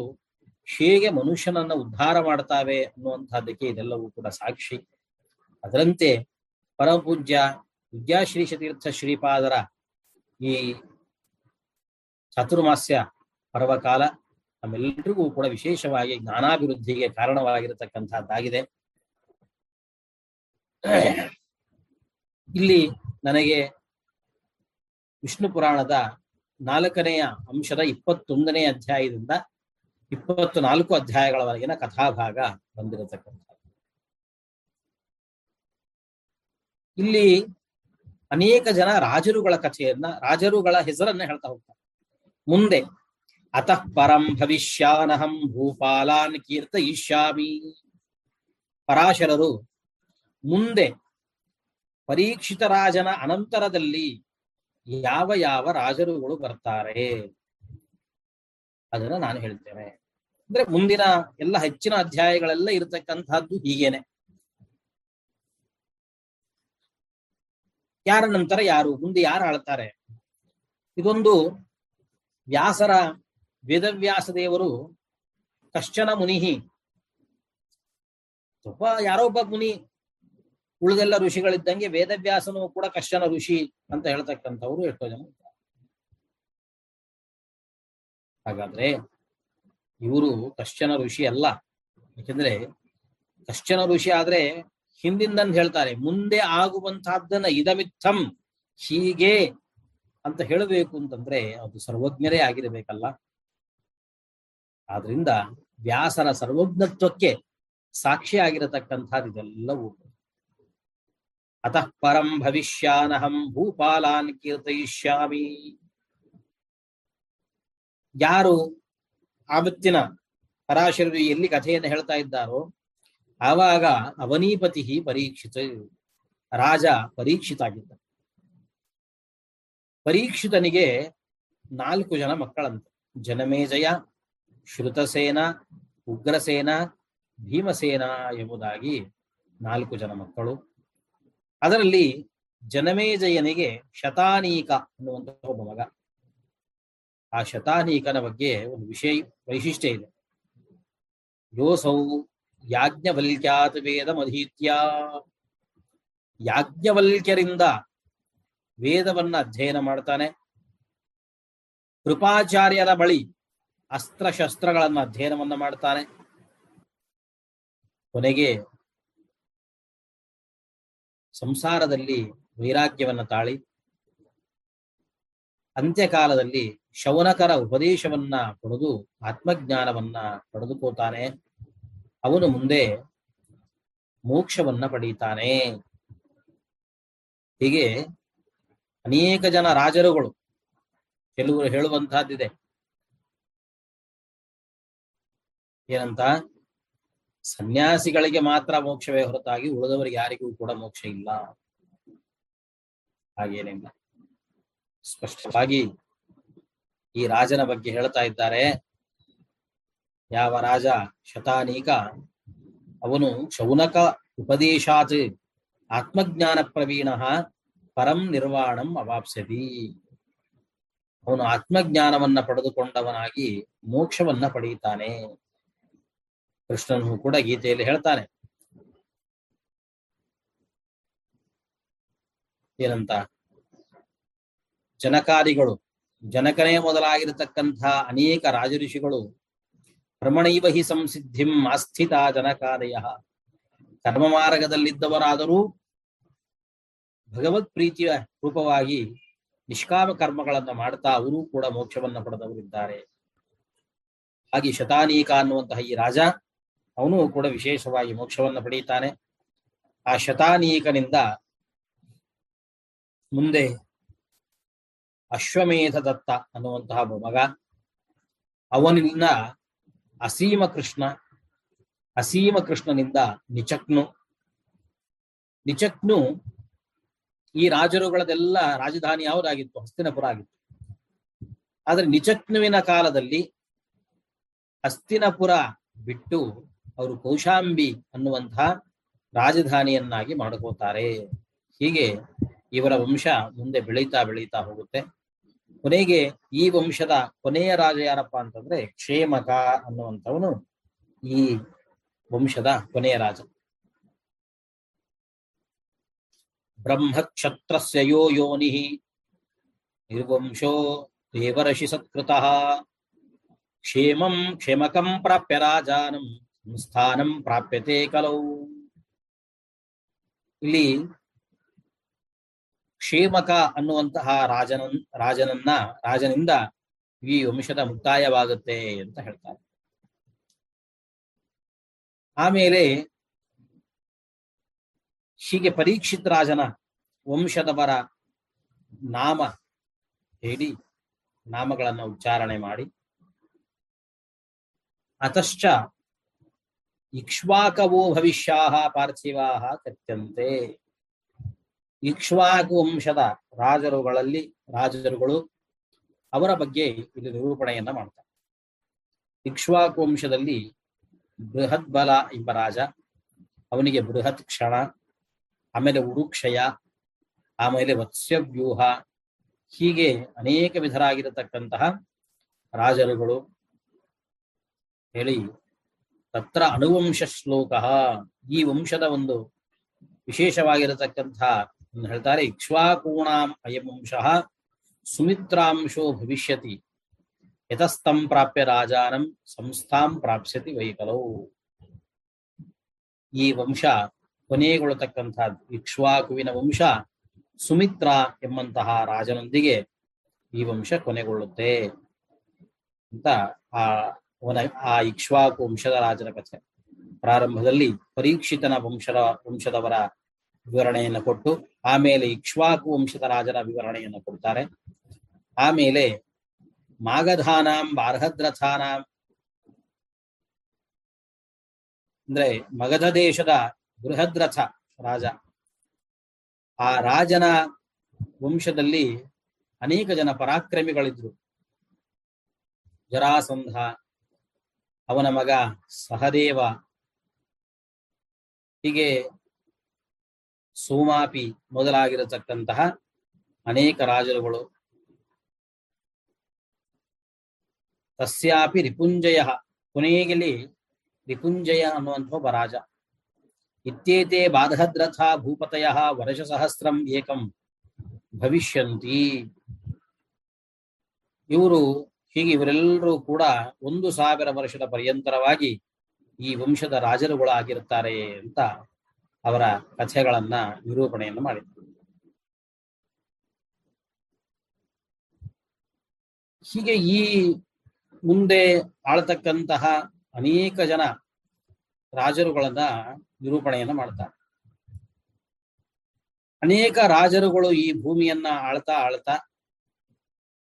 ಹೇಗೆ ಮನುಷ್ಯನನ್ನ ಉದ್ಧಾರ ಮಾಡ್ತಾವೆ ಅನ್ನುವಂತಹದ್ದಕ್ಕೆ ಇದೆಲ್ಲವೂ ಕೂಡ ಸಾಕ್ಷಿ. ಅದರಂತೆ ಪರಮಪೂಜ್ಯ ವಿದ್ಯಾಶ್ರೀ ಶತೀರ್ಥ ಶ್ರೀಪಾದರ ಈ ಚಾತುರ್ಮಾಸ್ಯ ಪರ್ವಕಾಲ ನಮ್ಮೆಲ್ಲರಿಗೂ ಕೂಡ ವಿಶೇಷವಾಗಿ ಜ್ಞಾನಾಭಿವೃದ್ಧಿಗೆ ಕಾರಣವಾಗಿರತಕ್ಕಂತಹದ್ದಾಗಿದೆ ಇಲ್ಲಿ ನನಗೆ ವಿಷ್ಣು ಪುರಾಣದ ನಾಲ್ಕನೆಯ ಅಂಶದ ಇಪ್ಪತ್ತೊಂದನೇ ಅಧ್ಯಾಯದಿಂದ ಇಪ್ಪತ್ತು ನಾಲ್ಕು ಅಧ್ಯಾಯಗಳವರೆಗಿನ ಕಥಾಭಾಗ ಬಂದಿರತಕ್ಕಂಥ ಇಲ್ಲಿ ಅನೇಕ ಜನ ರಾಜರುಗಳ ಕಥೆಯನ್ನ, ರಾಜರುಗಳ ಹೆಸರನ್ನ ಹೇಳ್ತಾ ಹೋಗ್ತಾರೆ. ಮುಂದೆ, ಅತಃ ಪರಂ ಭವಿಷ್ಯಾನಹಂ ಭೂಪಾಲಾನ್ ಕೀರ್ತಯಿಷ್ಯಾಮಿ ಪರಾಶರರು ಮುಂದೆ ಪರೀಕ್ಷಿತ ರಾಜನ ಅನಂತರದಲ್ಲಿ ಯಾವ ಯಾವ ರಾಜರುಗಳು ಬರ್ತಾರೆ? ಅದನ್ನ ನಾನು ಹೇಳ್ತೇನೆ. ಅಂದ್ರೆ ಮುಂದಿನ ಎಲ್ಲ ಹೆಚ್ಚಿನ ಅಧ್ಯಾಯಗಳೆಲ್ಲ ಇರತಕ್ಕಂತಹದ್ದು ಹೀಗೇನೆ. ಯಾರ ನಂತರ ಯಾರು? ಮುಂದೆ ಯಾರು ಆಳ್ತಾರೆ? ಇದೊಂದು ವ್ಯಾಸರ ವೇದವ್ಯಾಸ ದೇವರು ಕಶ್ಚನ ಮುನಿಹಿ ಒಬ್ಬ ಯಾರೋ ಒಬ್ಬ ಮುನಿ ಉಳಿದೆಲ್ಲ ಋಷಿಗಳಿದ್ದಂಗೆ ವೇದವ್ಯಾಸನೂ ಕೂಡ ಕಶ್ಚನ ಋಷಿ ಅಂತ ಹೇಳ್ತಕ್ಕಂಥವ್ರು ಎಷ್ಟೋ ಜನ. ಹಾಗಾದ್ರೆ ಇವರು ಕಶ್ಚನ ಋಷಿ ಅಲ್ಲ ಯಾಕೆಂದ್ರೆ ಕಶ್ಚನ ಋಷಿ ಆದ್ರೆ ಹಿಂದಿಂದಂದು ಹೇಳ್ತಾರೆ, ಮುಂದೆ ಆಗುವಂತಹದ್ದನ್ನ ಇದಮಿತ್ತಂ, ಹೀಗೆ ಅಂತ ಹೇಳಬೇಕು ಅಂತಂದ್ರೆ ಅದು ಸರ್ವಜ್ಞರೇ ಆಗಿರಬೇಕಲ್ಲ ಆದ್ರಿಂದ ವ್ಯಾಸರ ಸರ್ವಜ್ಞತ್ವಕ್ಕೆ ಸಾಕ್ಷಿ ಆಗಿರತಕ್ಕಂಥದ್ದು ಇದೆಲ್ಲವೂ ಅತಃ ಪರಂ ಭವಿಷ್ಯಾನಹಂ ಭೂಪಾಲಾನ್ ಕೀರ್ತಯಿಷ್ಯಾಮಿ ಯಾರು ಆವತ್ತಿನ ಪರಾಶರರು ಎಲ್ಲಿ ಕಥೆಯನ್ನು ಹೇಳ್ತಾ ಇದ್ದಾರೋ, ಆವಾಗ ಅವನೀಪತಿ ಪರೀಕ್ಷಿತ, ರಾಜ ಪರೀಕ್ಷಿತ ಆಗಿದ್ದ ಪರೀಕ್ಷಿತನಿಗೆ ನಾಲ್ಕು ಜನ ಮಕ್ಕಳಂತೆ. ಜನಮೇಜಯ, ಶ್ರುತಸೇನ, ಉಗ್ರಸೇನ, ಭೀಮಸೇನ ಎಂಬುದಾಗಿ ನಾಲ್ಕು ಜನ ಮಕ್ಕಳು. ಅದರಲ್ಲಿ ಜನಮೇಜಯನಿಗೆ ಶತಾನೀಕ ಅನ್ನುವಂತಹ ಒಬ್ಬ ಮಗ. ಆ ಶತಾನೀಕನ ಬಗ್ಗೆ ಒಂದು ವಿಷಯ, ವೈಶಿಷ್ಟ್ಯ ಇದೆ. ಯೋಸೌ ಯಾಜ್ಞವಲ್ಕ್ಯಾತ್ ವೇದಮಧೀತ್ಯ. ಯಾಜ್ಞವಲ್ಕ್ಯರಿಂದ ವೇದವನ್ನ ಅಧ್ಯಯನ ಮಾಡ್ತಾನೆ. ಕೃಪಾಚಾರ್ಯರ ಬಳಿ ಅಸ್ತ್ರಶಸ್ತ್ರಗಳನ್ನ ಅಧ್ಯಯನವನ್ನ ಮಾಡ್ತಾನೆ. ಕೊನೆಗೆ ಸಂಸಾರದಲ್ಲಿ ವೈರಾಗ್ಯವನ್ನ ತಾಳಿ, ಅಂತ್ಯಕಾಲದಲ್ಲಿ ಶೌನಕರ ಉಪದೇಶವನ್ನ ಪಡೆದು ಆತ್ಮಜ್ಞಾನವನ್ನ ಪಡೆದುಕೋತಾನೆ. ಅವನು ಮುಂದೆ ಮೋಕ್ಷವನ್ನ ಪಡೀತಾನೆ. ಹೀಗೆ ಅನೇಕ ಜನ ರಾಜರುಗಳು, ಕೆಲವರು ಹೇಳುವಂತಹದ್ದಿದೆ. ಏನಂತ? ಸನ್ಯಾಸಿಗಳಿಗೆ ಮಾತ್ರ ಮೋಕ್ಷವೇ ಹೊರತಾಗಿ ಉಳಿದವರಿಗೆ ಯಾರಿಗೂ ಕೂಡ ಮೋಕ್ಷ ಇಲ್ಲ. ಹಾಗೇನಿಲ್ಲ. ಸ್ಪಷ್ಟವಾಗಿ ಈ ರಾಜನ ಬಗ್ಗೆ ಹೇಳ್ತಾ ಇದ್ದಾರೆ. ಯಾವ ರಾಜ? ಶತಾನೀಕ ಅವನು ಶೌನಕ ಉಪದೇಶಾತ್ ಆತ್ಮಜ್ಞಾನ ಪ್ರವೀಣ ಪರಂ ನಿರ್ವಾಣಂ ಅವಾಪ್ಸದಿ ಅವನು ಆತ್ಮಜ್ಞಾನವನ್ನ ಪಡೆದುಕೊಂಡವನಾಗಿ ಮೋಕ್ಷವನ್ನ ಪಡೆಯುತ್ತಾನೆ. ಕೃಷ್ಣನು ಕೂಡ ಗೀತೆಯಲ್ಲಿ ಹೇಳ್ತಾನೆ. ಏನಂತ? ಜನಕಾದಿಗಳು, ಜನಕನೇ ಮೊದಲಾಗಿರತಕ್ಕಂತಹ ಅನೇಕ ರಾಜಋಷಿಗಳು, ಭ್ರಮಣೈವ ಹಿ ಸಂಸಿದ್ಧಿಂ ಆಸ್ಥಿತ ಜನಕಾದಯ. ಕರ್ಮ ಮಾರ್ಗದಲ್ಲಿದ್ದವರಾದರೂ ಭಗವತ್ ಪ್ರೀತಿಯ ರೂಪವಾಗಿ ನಿಷ್ಕಾಮ ಕರ್ಮಗಳನ್ನು ಮಾಡ್ತಾ ಅವರೂ ಕೂಡ ಮೋಕ್ಷವನ್ನು ಪಡೆದವರಿದ್ದಾರೆ. ಹಾಗೆ ಶತಾನೀಕ ಅನ್ನುವಂತಹ ಈ ರಾಜ ಅವನು ಕೂಡ ವಿಶೇಷವಾಗಿ ಮೋಕ್ಷವನ್ನು ಪಡೆಯುತ್ತಾನೆ. ಆ ಶತಾನೀಕನಿಂದ ಮುಂದೆ ಅಶ್ವಮೇಧ ದತ್ತ ಅನ್ನುವಂತಹ ಮಗ. ಅವನಿಂದ ಅಸೀಮ ಕೃಷ್ಣ, ಅಸೀಮ ಕೃಷ್ಣನಿಂದ ನಿಚಕ್ನು. ನಿಚಕ್ನು ಈ ರಾಜರುಗಳದೆಲ್ಲ ರಾಜಧಾನಿ ಯಾವುದಾಗಿತ್ತು? ಹಸ್ತಿನಪುರ ಆಗಿತ್ತು. ಆದ್ರೆ ನಿಚಕ್ನುವಿನ ಕಾಲದಲ್ಲಿ ಹಸ್ತಿನಪುರ ಬಿಟ್ಟು ಅವರು ಕೌಶಾಂಬಿ ಅನ್ನುವಂತಹ ರಾಜಧಾನಿಯನ್ನಾಗಿ ಮಾಡ್ಕೋತಾರೆ ಹೀಗೆ ಇವರ ವಂಶ ಮುಂದೆ ಬೆಳೀತಾ ಬೆಳೀತಾ ಹೋಗುತ್ತೆ. ಕೊನೆಗೆ ಈ ವಂಶದ ಕೊನೆಯ ರಾಜ ಯಾರಪ್ಪ ಅಂತಂದ್ರೆ ಕ್ಷೇಮಕ ಅನ್ನುವಂಥವನು ಈ ವಂಶದ ಕೊನೆಯ ರಾಜ. ಬ್ರಹ್ಮಕ್ಷತ್ರಸ್ಯ ಯೋ ಯೋನಿ ನಿರ್ವಂಶೋ ದೇವರಶಿ ಸತ್ಕೃತಃ ಕ್ಷೇಮಂ ಕ್ಷೇಮಕಂ ಪ್ರಾಪ್ಯ ರಾಜಾನಂ ಸಂಸ್ಥಾನಂ ಪ್ರಾಪ್ಯತೆ ಕಲೌ ಇಲ್ಲಿ ಕ್ಷೇಮಕ ಅನ್ನುವಂತಹ ರಾಜನ ರಾಜನನ್ನ, ರಾಜನಿಂದ ಈ ವಂಶದ ಮುಕ್ತಾಯವಾಗುತ್ತೆ ಅಂತ ಹೇಳ್ತಾರೆ. ಆಮೇಲೆ ಹೀಗೆ ಪರೀಕ್ಷಿತ ರಾಜನ ವಂಶದವರ ನಾಮ ಹೇಳಿ, ನಾಮಗಳನ್ನು ಉಚ್ಚಾರಣೆ ಮಾಡಿ ಅತಶ್ಚ ಇಕ್ಷ್ವಾಕವೋ ಭವಿಷ್ಯಾಹ ಪಾರ್ಥಿವಾಹ ಕಥ್ಯಂತೆ ಇಕ್ಷ್ವಾಕು ವಂಶದ ರಾಜರುಗಳಲ್ಲಿ ರಾಜರುಗಳು ಅವರ ಬಗ್ಗೆ ಇಲ್ಲಿ ನಿರೂಪಣೆಯನ್ನ ಮಾಡ್ತಾರೆ. ಇಕ್ಷ್ವಾಕು ವಂಶದಲ್ಲಿ ಬೃಹತ್ ಬಲ ಎಂಬ ರಾಜ, ಅವನಿಗೆ ಬೃಹತ್ ಕ್ಷಣ, ಆಮೇಲೆ ಉರುಕ್ಷಯ, ಆಮೇಲೆ ವತ್ಸ್ಯವ್ಯೂಹ, ಹೀಗೆ ಅನೇಕ ವಿಧರಾಗಿರತಕ್ಕಂತಹ ರಾಜರುಗಳು ಹೇಳಿ ತತ್ರ ಅನುವಂಶ ಶ್ಲೋಕ ಈ ವಂಶದ ಒಂದು ವಿಶೇಷವಾಗಿರತಕ್ಕಂತಹ ಹೇಳ್ತಾರೆ, ಇಕ್ಷ್ವಾಕೂಣಾಂ ಅಯಂ ವಂಶಃ ಸುಮಿತ್ರಾಂಶೋ ಭವಿಷ್ಯತಿ. ಯತಸ್ತಂ ಪ್ರಾಪ್ಯ ರಾಜಾನಂ, ಸಂಸ್ಥಾಂ ಪ್ರಾಪ್ಸ್ಯತಿ ವೈಕಲೌ. ಈ ವಂಶ ಕೊನೆಗೊಳ್ಳತಕ್ಕಂತಹ ಇಕ್ಷ್ವಾಕುವಿನ ವಂಶ ಸುಮಿತ್ರ ಎಂಬಂತಹ ರಾಜನೊಂದಿಗೆ ಈ ವಂಶ ಕೊನೆಗೊಳ್ಳುತ್ತೆ ಅಂತ ಆ ಅವನ ಆ ಇಕ್ಷ್ವಾಕು ವಂಶದ ರಾಜನ ಕಥೆ. ಪ್ರಾರಂಭದಲ್ಲಿ ಪರೀಕ್ಷಿತನ ವಂಶದ ವಂಶದವರ ವಿವರಣೆಯನ್ನು ಕೊಟ್ಟು, ಆಮೇಲೆ ಇಕ್ಷ್ವಾಕು ವಂಶದ ರಾಜರ ವಿವರಣೆಯನ್ನು ಕೊಡ್ತಾರೆ. ಆಮೇಲೆ ಮಾಗಧಾನಾಂ ಬಾರ್ಹದ್ರಥಾನಾಂ ಅಂದ್ರೆ ಮಗಧ ದೇಶದ ಬೃಹದ್ರಥ ರಾಜ. ಆ ರಾಜನ ವಂಶದಲ್ಲಿ ಅನೇಕ ಜನ ಪರಾಕ್ರಮಿಗಳಿದ್ರು. ಜರಾಸಂಧ ಅವನ ಮಗ ಸಹದೇವ. ಹೀಗೆ ಸೋಮಾಪಿ ಮೊದಲಾಗಿರತಕ್ಕಂತಹ ಅನೇಕ ರಾಜರುಗಳು. ತಸ್ಯಾಪಿ ರಿಪುಂಜಯ ಕೊನೆಯಲ್ಲಿ ರಿಪುಂಜಯ ಅನ್ನುವಂಥ ಒಬ್ಬ ರಾಜ. ಇತ್ಯೇತೆ ಬಾಧದ್ರಥ ಭೂಪತಯ ವರ್ಷ ಸಹಸ್ರಂ ಏಕಂ ಭವಿಷ್ಯಂತಿ. ಇವರು ಹೀಗೆ ಇವರೆಲ್ಲರೂ ಕೂಡ ಒಂದು ಸಾವಿರ ವರ್ಷದ ಪರ್ಯಂತರವಾಗಿ ಈ ವಂಶದ ರಾಜರುಗಳಾಗಿರುತ್ತಾರೆ ಅಂತ ಅವರ ಕಥೆಗಳನ್ನ ನಿರೂಪಣೆಯನ್ನು ಮಾಡಿದರು. ಹೀಗೆ ಈ ಮುಂದೆ ಆಳ್ತಕ್ಕಂತಹ ಅನೇಕ ಜನ ರಾಜರುಗಳನ್ನ ನಿರೂಪಣೆಯನ್ನ ಮಾಡ್ತಾರೆ. ಅನೇಕ ರಾಜರುಗಳು ಈ ಭೂಮಿಯನ್ನ ಆಳ್ತಾ ಆಳ್ತಾ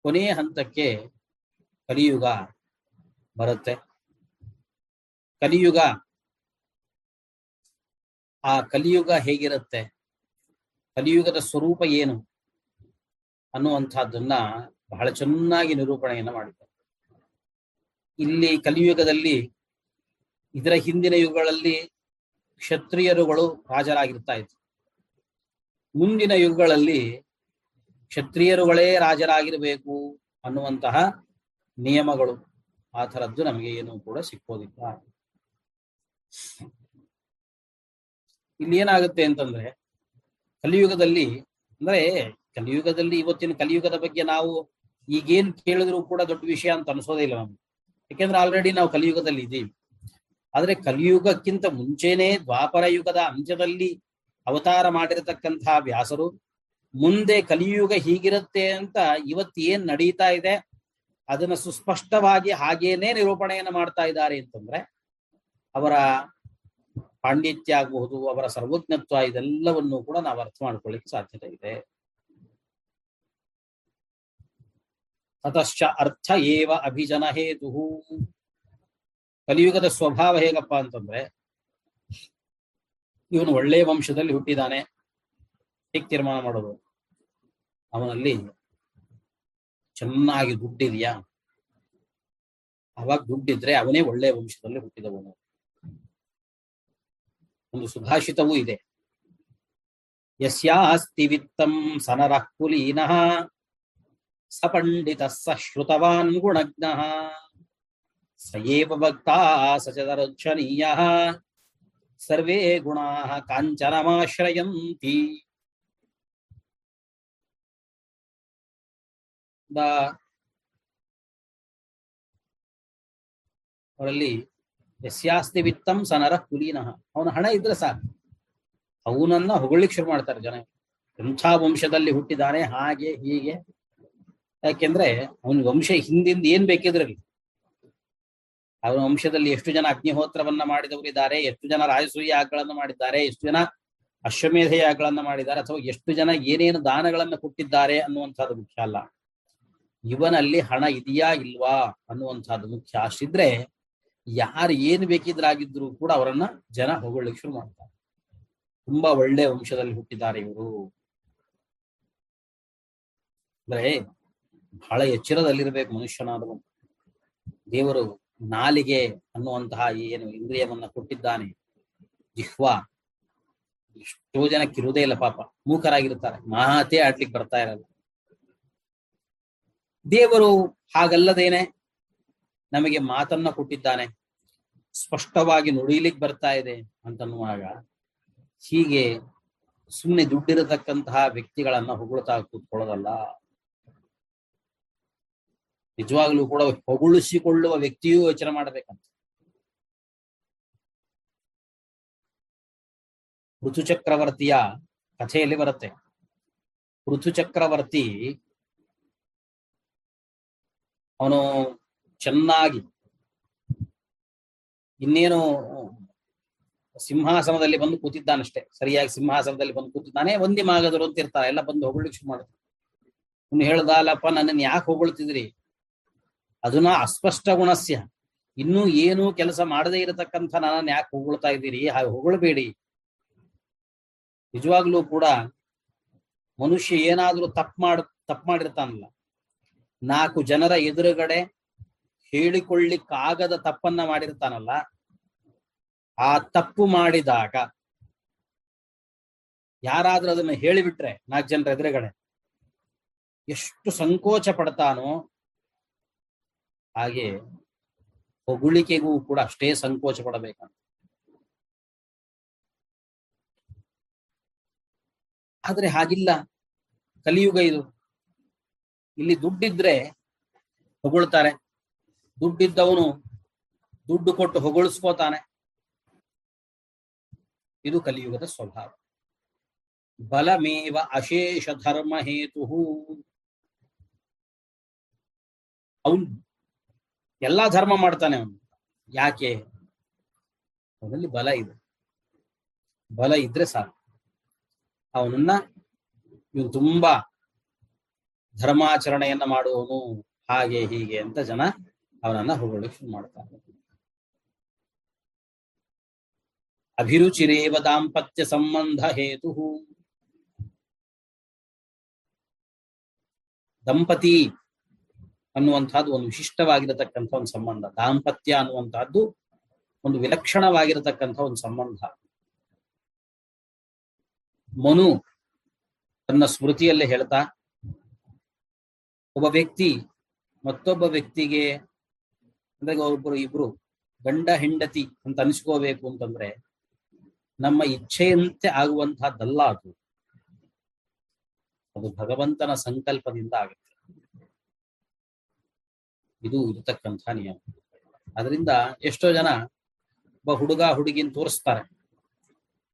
ಕೊನೆಯ ಹಂತಕ್ಕೆ ಕಲಿಯುಗ ಬರುತ್ತೆ. ಕಲಿಯುಗ ಆ ಕಲಿಯುಗ ಹೇಗಿರುತ್ತೆ? ಕಲಿಯುಗದ ಸ್ವರೂಪ ಏನು ಅನ್ನುವಂಥದ್ದನ್ನ ಬಹಳ ಚೆನ್ನಾಗಿ ನಿರೂಪಣೆಯನ್ನು ಮಾಡಿದ್ದಾರೆ. ಇಲ್ಲಿ ಕಲಿಯುಗದಲ್ಲಿ ಇದರ ಹಿಂದಿನ ಯುಗಗಳಲ್ಲಿ ಕ್ಷತ್ರಿಯರುಗಳು ರಾಜರಾಗಿರ್ತಾ ಇದ್ರು. ಮುಂದಿನ ಯುಗಗಳಲ್ಲಿ ಕ್ಷತ್ರಿಯರುಗಳೇ ರಾಜರಾಗಿರಬೇಕು ಅನ್ನುವಂತಹ ನಿಯಮಗಳು. ಆ ಥರದ್ದು ನಮಗೆ ಏನು ಕೂಡ ಸಿಕ್ಕೋದಿಲ್ಲ. ಇಲ್ಲಿ ಏನಾಗುತ್ತೆ ಅಂತಂದ್ರೆ, ಕಲಿಯುಗದಲ್ಲಿ, ಅಂದ್ರೆ ಕಲಿಯುಗದಲ್ಲಿ ಇವತ್ತಿನ ಕಲಿಯುಗದ ಬಗ್ಗೆ ನಾವು ಈಗೇನ್ ಕೇಳಿದ್ರು ಕೂಡ ದೊಡ್ಡ ವಿಷಯ ಅಂತ ಅನ್ಸೋದೇ ಇಲ್ಲ ನಮ್ಗೆ. ಯಾಕೆಂದ್ರೆ ಆಲ್ರೆಡಿ ನಾವು ಕಲಿಯುಗದಲ್ಲಿ ಇದ್ದೀವಿ. ಆದ್ರೆ ಕಲಿಯುಗಕ್ಕಿಂತ ಮುಂಚೆನೆ ದ್ವಾಪರ ಯುಗದ ಅಂತ್ಯದಲ್ಲಿ ಅವತಾರ ಮಾಡಿರತಕ್ಕಂತಹ ವ್ಯಾಸರು, ಮುಂದೆ ಕಲಿಯುಗ ಹೀಗಿರುತ್ತೆ ಅಂತ ಇವತ್ತು ಏನ್ ನಡೀತಾ ಇದೆ? ಅದನ್ನ ಸುಸ್ಪಷ್ಟವಾಗಿ ಹಾಗೇನೆ ನಿರೂಪಣೆಯನ್ನು ಮಾಡ್ತಾ ಇದ್ದಾರೆ ಅಂತಂದ್ರೆ, ಅವರ ಪಾಂಡಿತ್ಯ ಆಗಬಹುದು ಅವರ ಸರ್ವಜ್ಞತ್ವ ಇದೆಲ್ಲವನ್ನು ಕೂಡ ನಾವು ಅರ್ಥ ಮಾಡ್ಕೊಳ್ಳಿಕ್ಕೆ ಸಾಧ್ಯತೆ ಇದೆ. ತತಶ್ಚ ಅರ್ಥ ಏವ ಅಭಿಜನ ಹೇತು ಕಲಿಯುಗದ ಸ್ವಭಾವ ಹೇಗಪ್ಪ ಅಂತಂದ್ರೆ, ಇವನು ಒಳ್ಳೆಯ ವಂಶದಲ್ಲಿ ಹುಟ್ಟಿದಾನೆ, ಹೇಗೆ ತೀರ್ಮಾನ ಮಾಡೋದು? ಅವನಲ್ಲಿ ಚೆನ್ನಾಗಿ ದುಡ್ಡಿದೆಯಾ? ಅವಾಗ ದುಡ್ಡಿದ್ರೆ ಅವನೇ ಒಳ್ಳೆಯ ವಂಶದಲ್ಲಿ ಹುಟ್ಟಿದವನು. ಒಂದು ಸುಭಾಷಿತವೂ ಇದೆ. ಯಸ್ಯಾಸ್ತಿ ವಿತ್ತಂ ಸನರಃ ಕುಲೀನಃ ಸ ಪಂಡಿತ ಸ ಶ್ರುತವಾನ್ ಗುಣಜ್ಞ ಸ ಏವ ಭಕ್ತಾ ಸ ಚ ದರ್ಶನೀಯ ಸರ್ವೇ ಗುಣಾ ಕಾಂಚನಮಾಶ್ರಯಂತಿ ಅವರಲ್ಲಿ ಯಸ್ಯಾಸ್ತಿ ವಿತ್ತಂ ಸನರ ಕುಲೀನಃ. ಅವನ ಹಣ ಇದ್ರೆ ಸಾಕು. ಅವನನ್ನ ಹೊಗಳಿಕ್ ಶುರು ಮಾಡ್ತಾರೆ ಜನ. ಎಂಥ ವಂಶದಲ್ಲಿ ಹುಟ್ಟಿದಾನೆ, ಹಾಗೆ, ಹೀಗೆ. ಯಾಕೆಂದ್ರೆ ಅವನ ವಂಶ ಹಿಂದಿಂದ ಏನ್ ಬೇಕಿದ್ರಲ್ಲಿ. ಅವನ ವಂಶದಲ್ಲಿ ಎಷ್ಟು ಜನ ಅಗ್ನಿಹೋತ್ರವನ್ನ ಮಾಡಿದವರಿದ್ದಾರೆ ಎಷ್ಟು ಜನ ರಾಜಸೂಯ ಯಾಗಗಳನ್ನು ಮಾಡಿದ್ದಾರೆ, ಎಷ್ಟು ಜನ ಅಶ್ವಮೇಧ ಯಾಗಗಳನ್ನ ಮಾಡಿದ್ದಾರೆ, ಅಥವಾ ಎಷ್ಟು ಜನ ಏನೇನು ದಾನಗಳನ್ನು ಕೊಟ್ಟಿದ್ದಾರೆ ಅನ್ನುವಂಥದ್ದು ಮುಖ್ಯ ಅಲ್ಲ. ಇವನಲ್ಲಿ ಹಣ ಇದೆಯಾ ಇಲ್ವಾ ಅನ್ನುವಂಥದ್ದು ಮುಖ್ಯ. ಅಷ್ಟಿದ್ರೆ ಯಾರು ಏನ್ ಬೇಕಿದ್ರಾಗಿದ್ರು ಕೂಡ ಅವರನ್ನ ಜನ ಹೊಗಳಿಕ್ ಶುರು ಮಾಡ್ತಾರೆ. ತುಂಬಾ ಒಳ್ಳೆ ವಂಶದಲ್ಲಿ ಹುಟ್ಟಿದ್ದಾರೆ ಇವರು. ಅಂದ್ರೆ ಬಹಳ ಎಚ್ಚರದಲ್ಲಿರ್ಬೇಕು ಮನುಷ್ಯನಾದವನು. ದೇವರು ನಾಲಿಗೆ ಅನ್ನುವಂತಹ ಏನು ಇಂದ್ರಿಯವನ್ನ ಕೊಟ್ಟಿದ್ದಾನೆ. ಜಿಹ್ವಾ. ಎಷ್ಟೋ ಜನಕ್ಕೆ ಇರುವುದೇ ಇಲ್ಲ ಪಾಪ. ಮೂಕರಾಗಿರ್ತಾರೆ. ಮಾತೇ ಆಡ್ಲಿಕ್ಕೆ ಬರ್ತಾ ಇರಲ್ಲ. ದೇವರು ಹಾಗಲ್ಲದೇನೆ ನಮಗೆ ಮಾತನ್ನ ಕೊಟ್ಟಿದ್ದಾನೆ. ಸ್ಪಷ್ಟವಾಗಿ ನುಡಿಲಿಕ್ಕೆ ಬರ್ತಾ ಇದೆ ಅಂತನ್ನುವಾಗ ಹೀಗೆ ಸುಮ್ಮನೆ ದುಡ್ಡಿರತಕ್ಕಂತಹ ವ್ಯಕ್ತಿಗಳನ್ನ ಹೊಗಳ್ತಾ ಕೂತ್ಕೊಳ್ಳೋದಲ್ಲ. ನಿಜವಾಗ್ಲೂ ಕೂಡ ಹೊಗಳಿಸಿಕೊಳ್ಳುವ ವ್ಯಕ್ತಿಯೂ ಯೋಚನೆ ಮಾಡಬೇಕಂತ. ಋತು ಚಕ್ರವರ್ತಿಯ ಕಥೆಯಲ್ಲಿ ಬರುತ್ತೆ. ಋತು ಚಕ್ರವರ್ತಿ ಅವನು ಚೆನ್ನಾಗಿ ಇನ್ನೇನು ಸಿಂಹಾಸನದಲ್ಲಿ ಬಂದು ಕೂತಿದ್ದಾನಷ್ಟೇ, ಸರಿಯಾಗಿ ಸಿಂಹಾಸನದಲ್ಲಿ ಬಂದು ಕೂತಿದ್ದಾನೆ, ಒಂದಿ ಮಾಗದರು ಅಂತ ಇರ್ತಾರೆ ಎಲ್ಲ ಬಂದು ಹೊಗಳಿಕ್ ಶುರು ಮಾಡ್ತಾರೆ ಇನ್ನು ಹೇಳ್ದಲ್ಲಪ್ಪ ನನ್ನನ್ನು ಯಾಕೆ ಹೊಗಳ್ತಿದ್ರಿ? ಅದನ್ನ ಅಸ್ಪಷ್ಟ ಗುಣಸ್ಯ. ಇನ್ನೂ ಏನೂ ಕೆಲಸ ಮಾಡದೇ ಇರತಕ್ಕಂಥ ನನ್ನನ್ನು ಯಾಕೆ ಹೊಗಳ್ತಾ ಇದ್ದೀರಿ? ಹಾಗೆ ಹೊಗಳಬೇಡಿ. ನಿಜವಾಗ್ಲೂ ಕೂಡ ಮನುಷ್ಯ ಏನಾದ್ರೂ ತಪ್ಪು ಮಾಡ, ತಪ್ಪು ಮಾಡಿರ್ತಾನಲ್ಲ ನಾಲ್ಕು ಜನರ ಎದುರುಗಡೆ ಹೇಳಿಕೊಳ್ಳಿಕ್ಕಾಗದ ತಪ್ಪನ್ನ ಮಾಡಿರ್ತಾನಲ್ಲ, ಆ ತಪ್ಪು ಮಾಡಿದಾಗ ಯಾರಾದ್ರೂ ಅದನ್ನ ಹೇಳಿಬಿಟ್ರೆ ನಾಲ್ಕು ಜನರ ಎದುರುಗಡೆ ಎಷ್ಟು ಸಂಕೋಚ ಪಡ್ತಾನೋ ಹಾಗೆ ಹೊಗಳಿಕೆಗೂ ಕೂಡ ಅಷ್ಟೇ ಸಂಕೋಚ ಪಡಬೇಕಂತ ಆದ್ರೆ ಹಾಗಿಲ್ಲ. ಕಲಿಯುಗ ಇದು. ಇಲ್ಲಿ ದುಡ್ಡಿದ್ರೆ ಹೊಗಳ್ತಾರೆ. ದುಡ್ಡಿದ್ದವನು ದುಡ್ಡು ಕೊಟ್ಟು ಹೊಗಳಿಸ್ಕೋತಾನೆ. ಇದು ಕಲಿಯುಗದ ಸ್ವಭಾವ. ಬಲಮೇವ ಅಶೇಷ ಧರ್ಮ ಹೇತು ಅವನು ಎಲ್ಲಾ ಧರ್ಮ ಮಾಡ್ತಾನೆ ಅವನು. ಯಾಕೆ? ಅವನಲ್ಲಿ ಬಲ ಇದೆ. ಬಲ ಇದ್ರೆ ಸಾಕು. ಅವನನ್ನ ಇವನು ತುಂಬಾ ಧರ್ಮಾಚರಣೆಯನ್ನ ಮಾಡುವವನು ಹಾಗೆ ಹೀಗೆ ಅಂತ ಜನ ಅವನನ್ನ ಹೊಗಳಿಕೆ ಶುರು ಮಾಡ್ತಾರೆ. ಅಭಿರುಚಿರೇವ ದಾಂಪತ್ಯ ಸಂಬಂಧ ಹೇತು. ದಂಪತಿ ಅನ್ನುವಂತಹದ್ದು ಒಂದು ವಿಶಿಷ್ಟವಾಗಿರತಕ್ಕಂಥ ಒಂದು ಸಂಬಂಧ. ದಾಂಪತ್ಯ ಅನ್ನುವಂತಹದ್ದು ಒಂದು ವಿಲಕ್ಷಣವಾಗಿರತಕ್ಕಂಥ ಒಂದು ಸಂಬಂಧ. ಮನು ತನ್ನ ಸ್ಮೃತಿಯಲ್ಲೇ ಹೇಳ್ತಾ ಒಬ್ಬ ವ್ಯಕ್ತಿ ಮತ್ತೊಬ್ಬ ವ್ಯಕ್ತಿಗೆ ಅಂದ್ರೆ ಒಬ್ಬರು ಇಬ್ರು ಗಂಡ ಹೆಂಡತಿ ಅಂತ ಅನಿಸ್ಕೋಬೇಕು ಅಂತಂದ್ರೆ ನಮ್ಮ ಇಚ್ಛೆಯಂತೆ ಆಗುವಂತಹದ್ದಲ್ಲ ಅದು. ಅದು ಭಗವಂತನ ಸಂಕಲ್ಪದಿಂದ ಆಗುತ್ತೆ. ಇದು ಇರತಕ್ಕಂಥ ನಿಯಮ. ಅದರಿಂದ ಎಷ್ಟೋ ಜನ ಒಬ್ಬ ಹುಡುಗ ಹುಡುಗಿನ ತೋರಿಸ್ತಾರೆ.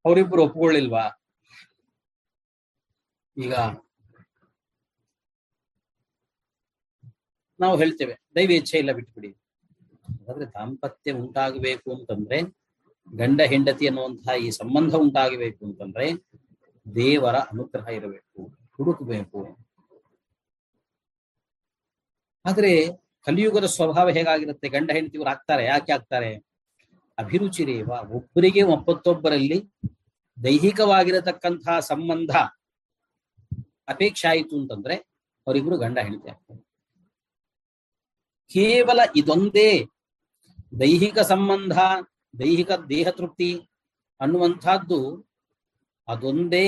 ಅವರಿಬ್ರು ಒಪ್ಕೊಳ್ಳಿಲ್ವಾ? ಈಗ ನಾವು ಹೇಳ್ತೇವೆ, ದೈವ ಇಚ್ಛೆ ಇಲ್ಲ ಬಿಟ್ಬಿಡಿ. ಹಾಗಾದ್ರೆ ದಾಂಪತ್ಯ ಉಂಟಾಗಬೇಕು ಅಂತಂದ್ರೆ, ಗಂಡ ಹೆಂಡತಿ ಅನ್ನುವಂತಹ ಈ ಸಂಬಂಧ ಉಂಟಾಗಬೇಕು ಅಂತಂದ್ರೆ ದೇವರ ಅನುಗ್ರಹ ಇರಬೇಕು, ಹುಡುಕಬೇಕು. ಆದ್ರೆ ಕಲಿಯುಗದ ಸ್ವಭಾವ ಹೇಗಾಗಿರುತ್ತೆ? ಗಂಡ ಹೆಂಡತಿಯವರು ಆಗ್ತಾರೆ, ಯಾಕೆ ಆಗ್ತಾರೆ? ಅಭಿರುಚಿರೇವ ಒಬ್ಬರಿಗೆ ಒಪ್ಪತ್ತೊಬ್ಬರಲ್ಲಿ ದೈಹಿಕವಾಗಿರತಕ್ಕಂತಹ ಸಂಬಂಧ ಅಪೇಕ್ಷೆ ಆಯಿತು ಅಂತಂದ್ರೆ ಅವರಿಬ್ರು ಗಂಡ ಹೆಂಡತಿ ಆಗ್ತಾರೆ. ಕೇವಲ ಇದೊಂದೇ ದೈಹಿಕ ಸಂಬಂಧ, ದೈಹಿಕ ದೇಹ ತೃಪ್ತಿ ಅನ್ನುವಂಥದ್ದು ಅದೊಂದೇ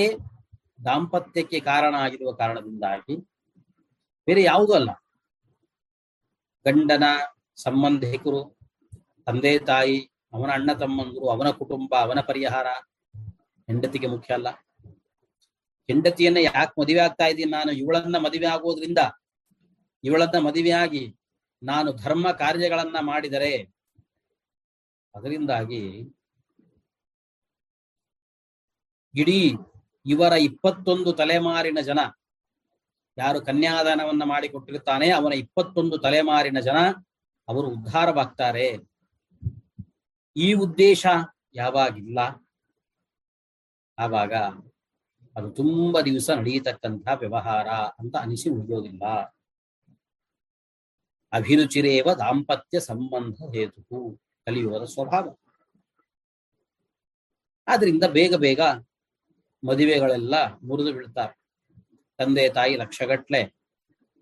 ದಾಂಪತ್ಯಕ್ಕೆ ಕಾರಣ ಆಗಿರುವ ಕಾರಣದಿಂದಾಗಿ ಬೇರೆ ಯಾವುದೂ ಅಲ್ಲ. ಗಂಡನ ಸಂಬಂಧಿಕರು ತಂದೆ ತಾಯಿ, ಅವನ ಅಣ್ಣ ತಮ್ಮಂದರು, ಅವನ ಕುಟುಂಬ, ಅವನ ಪರಿಹಾರ ಹೆಂಡತಿಗೆ ಮುಖ್ಯ ಅಲ್ಲ. ಹೆಂಡತಿಯನ್ನ ಯಾಕೆ ಮದುವೆ ಆಗ್ತಾ ಇದ್ದೀನಿ ನಾನು? ಇವಳನ್ನ ಮದುವೆ ಆಗೋದ್ರಿಂದ ಇವಳನ್ನ ಮದುವೆಯಾಗಿ ನಾನು ಧರ್ಮ ಕಾರ್ಯಗಳನ್ನ ಮಾಡಿದರೆ ಅದರಿಂದಾಗಿ ಇಡೀ ಇವರ ಇಪ್ಪತ್ತೊಂದು ತಲೆಮಾರಿನ ಜನ ಯಾರು ಕನ್ಯಾದಾನವನ್ನ ಮಾಡಿಕೊಟ್ಟಿರುತ್ತಾನೆ, ಅವನ ಇಪ್ಪತ್ತೊಂದು ತಲೆಮಾರಿನ ಜನ ಅವರು ಉದ್ಧಾರವಾಗ್ತಾರೆ. ಈ ಉದ್ದೇಶ ಯಾವಾಗಿಲ್ಲ? ಆವಾಗ ಅದು ತುಂಬಾ ದಿವಸ ನಡೆಯತಕ್ಕಂತಹ ವ್ಯವಹಾರ ಅಂತ ಅನಿಸಿ ಉಳಿಯೋದಿಲ್ಲ ಅಭಿರುಚಿರೇವ ದಾಂಪತ್ಯ ಸಂಬಂಧ ಹೇತು ಕಲಿಯುವರ ಸ್ವಭಾವ. ಆದ್ರಿಂದ ಬೇಗ ಬೇಗ ಮದುವೆಗಳೆಲ್ಲ ಮುರಿದು ಬೀಳ್ತಾರೆ. ತಂದೆ ತಾಯಿ ಲಕ್ಷಗಟ್ಲೆ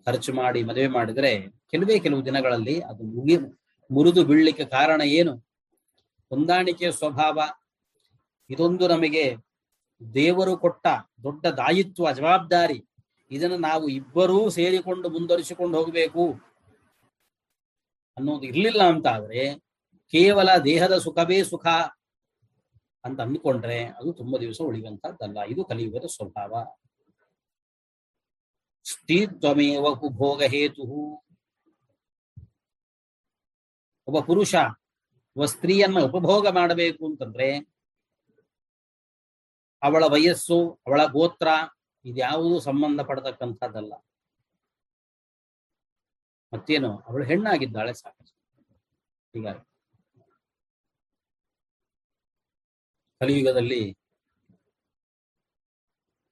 ಖರ್ಚು ಮಾಡಿ ಮದುವೆ ಮಾಡಿದ್ರೆ ಕೆಲವೇ ಕೆಲವು ದಿನಗಳಲ್ಲಿ ಅದು ಮುಗಿ ಮುರಿದು ಬೀಳ್ಲಿಕ್ಕೆ ಕಾರಣ ಏನು? ಹೊಂದಾಣಿಕೆಯ ಸ್ವಭಾವ. ಇದೊಂದು ನಮಗೆ ದೇವರು ಕೊಟ್ಟ ದೊಡ್ಡ ದಾಯಿತ್ವ, ಜವಾಬ್ದಾರಿ. ಇದನ್ನು ನಾವು ಇಬ್ಬರೂ ಸೇರಿಕೊಂಡು ಮುಂದುವರಿಸಿಕೊಂಡು ಹೋಗಬೇಕು. ಅನ್ನೋದು ಇರಲಿಲ್ಲ ಅಂತ ಆದ್ರೆ ಕೇವಲ ದೇಹದ ಸುಖವೇ ಸುಖ ಅಂತ ಅಂದ್ಕೊಂಡ್ರೆ ಅದು ತುಂಬಾ ದಿವಸ ಉಳಿಯುವಂತಹದ್ದಲ್ಲ ಇದು ಕಲಿಯುಗದ ಸ್ವಭಾವ. ಸ್ಥಿತ್ವಮೇವ ಉಪಭೋಗ ಹೇತು ಒಬ್ಬ ಪುರುಷ ಒಬ್ಬ ಸ್ತ್ರೀಯನ್ನ ಉಪಭೋಗ ಮಾಡಬೇಕು ಅಂತಂದ್ರೆ ಅವಳ ವಯಸ್ಸು, ಅವಳ ಗೋತ್ರ, ಇದ್ಯಾವುದು ಸಂಬಂಧ ಪಡತಕ್ಕಂಥದ್ದಲ್ಲ. ಮತ್ತೇನು? ಅವಳು ಹೆಣ್ಣಾಗಿದ್ದಾಳೆ ಸಾಕಷ್ಟು ಹೀಗಾಗಿ ಕಲಿಯುಗದಲ್ಲಿ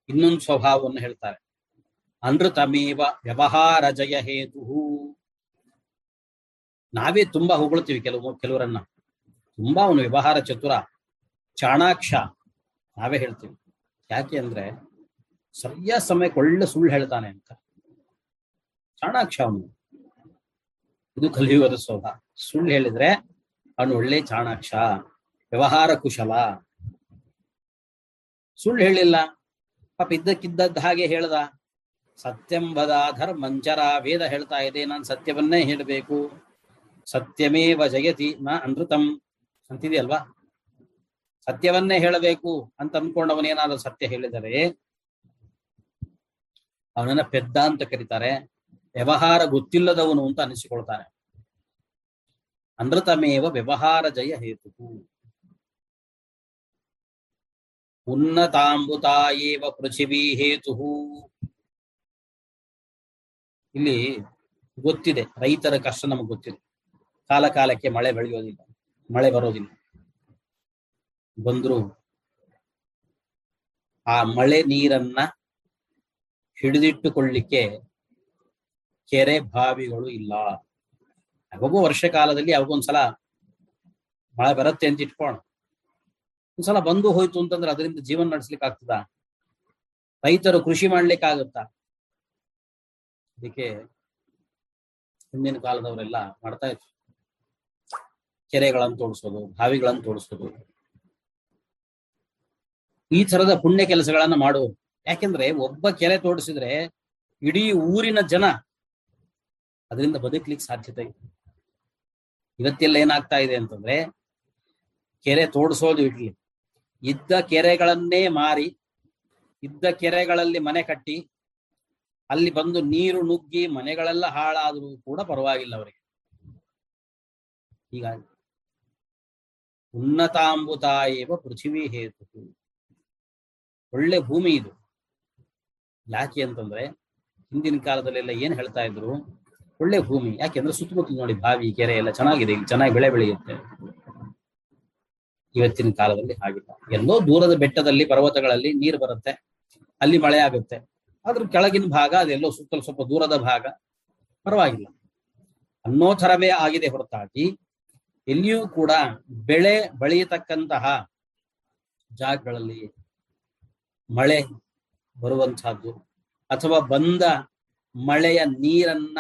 ಇನ್ನೊಂದು ಸ್ವಭಾವವನ್ನು ಹೇಳ್ತಾರೆ. ಅನೃತಮೇವ ವ್ಯವಹಾರ ಜಯ ಹೇತು. ನಾವೇ ತುಂಬಾ ಹೊಗಳ್ತೀವಿ ಕೆಲವು ಕೆಲವರನ್ನ. ತುಂಬಾ ಅವನು ವ್ಯವಹಾರ ಚತುರ, ಚಾಣಾಕ್ಷ ನಾವೇ ಹೇಳ್ತೀವಿ. ಯಾಕೆ ಅಂದ್ರೆ ಸರಿಯಾದ ಸಮಯಕ್ಕೆ ಒಳ್ಳೆ ಸುಳ್ಳು ಹೇಳ್ತಾನೆ ಅಂತ. ಚಾಣಾಕ್ಷ ಅವನು. ಇದು ಕಲಿಯುಗದ ಸೋಭ ಸುಳ್ಳು ಹೇಳಿದ್ರೆ ಅವನು ಒಳ್ಳೆ ಚಾಣಾಕ್ಷ, ವ್ಯವಹಾರ ಕುಶಲ. ಸುಳ್ಳು ಹೇಳಿಲ್ಲ. ಪಾಪ ಇದ್ದಕ್ಕಿದ್ದದ್ದು ಹಾಗೆ ಹೇಳ್ದ. ಸತ್ಯಂಬದ ಧರ್ಮಂಚರ ವೇದ ಹೇಳ್ತಾ ಇದೆ, ನಾನು ಸತ್ಯವನ್ನೇ ಹೇಳಬೇಕು. ಸತ್ಯಮೇವ ಜಯತಿ ನ ಅನೃತಂ ಅಂತಿದೆಯಲ್ವಾ? ಸತ್ಯವನ್ನೇ ಹೇಳಬೇಕು ಅಂತ ಅನ್ಕೊಂಡವನೇನಾದ್ರೂ ಸತ್ಯ ಹೇಳಿದರೆ, ಅವನನ್ನ ಪೆದ್ದ ಅಂತ ಕರೀತಾರೆ. ವ್ಯವಹಾರ ಗೊತ್ತಿಲ್ಲದವನು ಅಂತ ಅನಿಸಿಕೊಳ್ತಾನೆ ಅನೃತಮೇವ ವ್ಯವಹಾರ ಜಯ ಹೇತು ಉನ್ನತಾಂಬುತಾಯೇವ ಪೃಥಿವೀ ಹೇತು ಇಲ್ಲಿ ಗೊತ್ತಿದೆ, ರೈತರ ಕಷ್ಟ ನಮಗೆ ಗೊತ್ತಿದೆ. ಕಾಲ ಕಾಲಕ್ಕೆ ಮಳೆ ಬೆಳೆಯೋದಿಲ್ಲ, ಮಳೆ ಬರೋದಿಲ್ಲ. ಬಂದ್ರು ಆ ಮಳೆ ನೀರನ್ನ ಹಿಡಿದಿಟ್ಟುಕೊಳ್ಳಿಕ್ಕೆ ಕೆರೆ ಬಾವಿಗಳು ಇಲ್ಲ. ಯಾವಾಗೂ ವರ್ಷ ಕಾಲದಲ್ಲಿ ಯಾವಾಗೊಂದ್ಸಲ ಮಳೆ ಬರುತ್ತೆ ಅಂತ ಇಟ್ಕೋಣ ಒಂದ್ಸಲ ಬಂದು ಹೋಯ್ತು ಅಂತಂದ್ರೆ ಅದರಿಂದ ಜೀವನ ನಡೆಸ್ಲಿಕ್ಕೆ ಆಗ್ತದ? ರೈತರು ಕೃಷಿ ಮಾಡ್ಲಿಕ್ಕೆ ಆಗುತ್ತಾ? ಅದಕ್ಕೆ ಹಿಂದಿನ ಕಾಲದವರೆಲ್ಲ ಮಾಡ್ತಾ ಇದ್ರು. ಕೆರೆಗಳನ್ನು ತೋಡಿಸೋದು, ಬಾವಿಗಳನ್ನು ತೋಡಿಸೋದು. ಈ ತರದ ಪುಣ್ಯ ಕೆಲಸಗಳನ್ನ ಮಾಡು ಯಾಕೆಂದ್ರೆ ಒಬ್ಬ ಕೆರೆ ತೋಡಿಸಿದ್ರೆ ಇಡೀ ಊರಿನ ಜನ ಅದರಿಂದ ಬದುಕ್ಲಿಕ್ಕೆ ಸಾಧ್ಯತೆ ಇದೆ. ಇವತ್ತೆಲ್ಲ ಏನಾಗ್ತಾ ಇದೆ ಅಂತಂದ್ರೆ, ಕೆರೆ ತೋಡಿಸೋದು ಇಡ್ಲಿ ಇದ್ದ ಕೆರೆಗಳನ್ನೇ ಮಾರಿ, ಇದ್ದ ಕೆರೆಗಳಲ್ಲಿ ಮನೆ ಕಟ್ಟಿ, ಅಲ್ಲಿ ಬಂದು ನೀರು ನುಗ್ಗಿ ಮನೆಗಳೆಲ್ಲ ಹಾಳಾದರೂ ಕೂಡ ಪರವಾಗಿಲ್ಲ ಅವರಿಗೆ. ಹೀಗಾಗಿ ಉನ್ನತಾಂಬುತಾಯೇವ ಪೃಥಿವಿ ಹೇತು ಒಳ್ಳೆ ಭೂಮಿ ಇದು. ಯಾಕೆ ಅಂತಂದ್ರೆ, ಹಿಂದಿನ ಕಾಲದಲ್ಲೆಲ್ಲ ಏನ್ ಹೇಳ್ತಾ ಇದ್ರು? ಒಳ್ಳೆ ಭೂಮಿ. ಯಾಕೆಂದ್ರೆ ಸುತ್ತಮುತ್ತಲು ನೋಡಿ ಬಾವಿ, ಕೆರೆ ಎಲ್ಲ ಚೆನ್ನಾಗಿದೆ. ಇಲ್ಲಿ ಚೆನ್ನಾಗಿ ಬೆಳೆ ಬೆಳೆಯುತ್ತೆ. ಇವತ್ತಿನ ಕಾಲದಲ್ಲಿ ಆಗಿಲ್ಲ ಎಲ್ಲೋ ದೂರದ ಬೆಟ್ಟದಲ್ಲಿ, ಪರ್ವತಗಳಲ್ಲಿ ನೀರು ಬರುತ್ತೆ. ಅಲ್ಲಿ ಮಳೆ ಆಗುತ್ತೆ. ಅದ್ರ ಕೆಳಗಿನ ಭಾಗ, ಅದೆಲ್ಲೋ ಸುತ್ತಲೂ ಸ್ವಲ್ಪ ದೂರದ ಭಾಗ. ಪರವಾಗಿಲ್ಲ. ಅನ್ನೋ ಥರವೇ ಆಗಿದೆ ಹೊರತಾಗಿ. ಎಲ್ಲಿಯೂ ಕೂಡ ಬೆಳೆ ಬೆಳೆಯತಕ್ಕಂತಹ ಜಾಗಗಳಲ್ಲಿ ಮಳೆ ಬರುವಂತಹದ್ದು ಅಥವಾ ಬಂದ ಮಳೆಯ ನೀರನ್ನ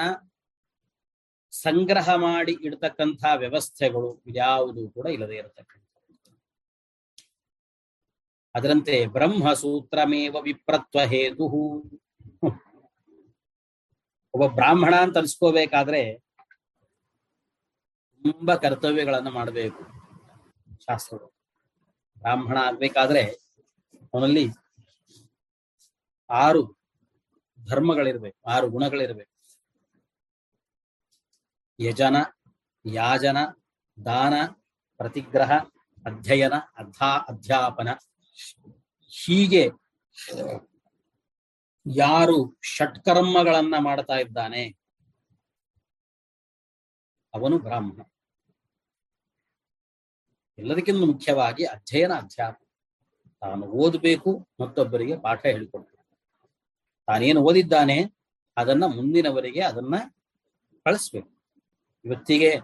ಸಂಗ್ರಹ ಮಾಡಿ ಇಡ್ತಕ್ಕಂಥ ವ್ಯವಸ್ಥೆಗಳು ಇದ್ಯಾವುದು ಕೂಡ ಇಲ್ಲದೆ ಇರತಕ್ಕಂಥ ಅದರಂತೆ ಬ್ರಹ್ಮ ಸೂತ್ರಮೇವ ವಿಪ್ರತ್ವ ಹೇತು ಒಬ್ಬ ಬ್ರಾಹ್ಮಣ ಅಂತ ಅನ್ಸ್ಕೋಬೇಕಾದ್ರೆ ತುಂಬಾ ಕರ್ತವ್ಯಗಳನ್ನು ಮಾಡಬೇಕು ಶಾಸ್ತ್ರಗಳು. ಬ್ರಾಹ್ಮಣ ಆಗ್ಬೇಕಾದ್ರೆ ಅವನಲ್ಲಿ ಆರು ಧರ್ಮಗಳಿರ್ಬೇಕು, ಆರು ಗುಣಗಳಿರ್ಬೇಕು. ಯಜನ, ಯಾಜನ, ದಾನ, ಪ್ರತಿಗ್ರಹ, ಅಧ್ಯಯನ ಅಧ್ಯಾ ಅಧ್ಯಾಪನ. ಹೀಗೆ ಯಾರು ಷಟ್ಕರ್ಮಗಳನ್ನ ಮಾಡ್ತಾ ಇದ್ದಾನೆ, ಅವನು ಬ್ರಾಹ್ಮಣ. ಎಲ್ಲದಕ್ಕಿಂತ ಮುಖ್ಯವಾಗಿ ಅಧ್ಯಯನ, ಅಧ್ಯಾಪನ. ತಾನು ಓದಬೇಕು, ಮತ್ತೊಬ್ಬರಿಗೆ ಪಾಠ ಹೇಳಿಕೊಡ್ಬೇಕು. ತಾನೇನು ಓದಿದ್ದಾನೆ, ಅದನ್ನ ಮುಂದಿನವರಿಗೆ ಅದನ್ನ ಕಳಿಸ್ಬೇಕು. ಇವತ್ತಿಗೆ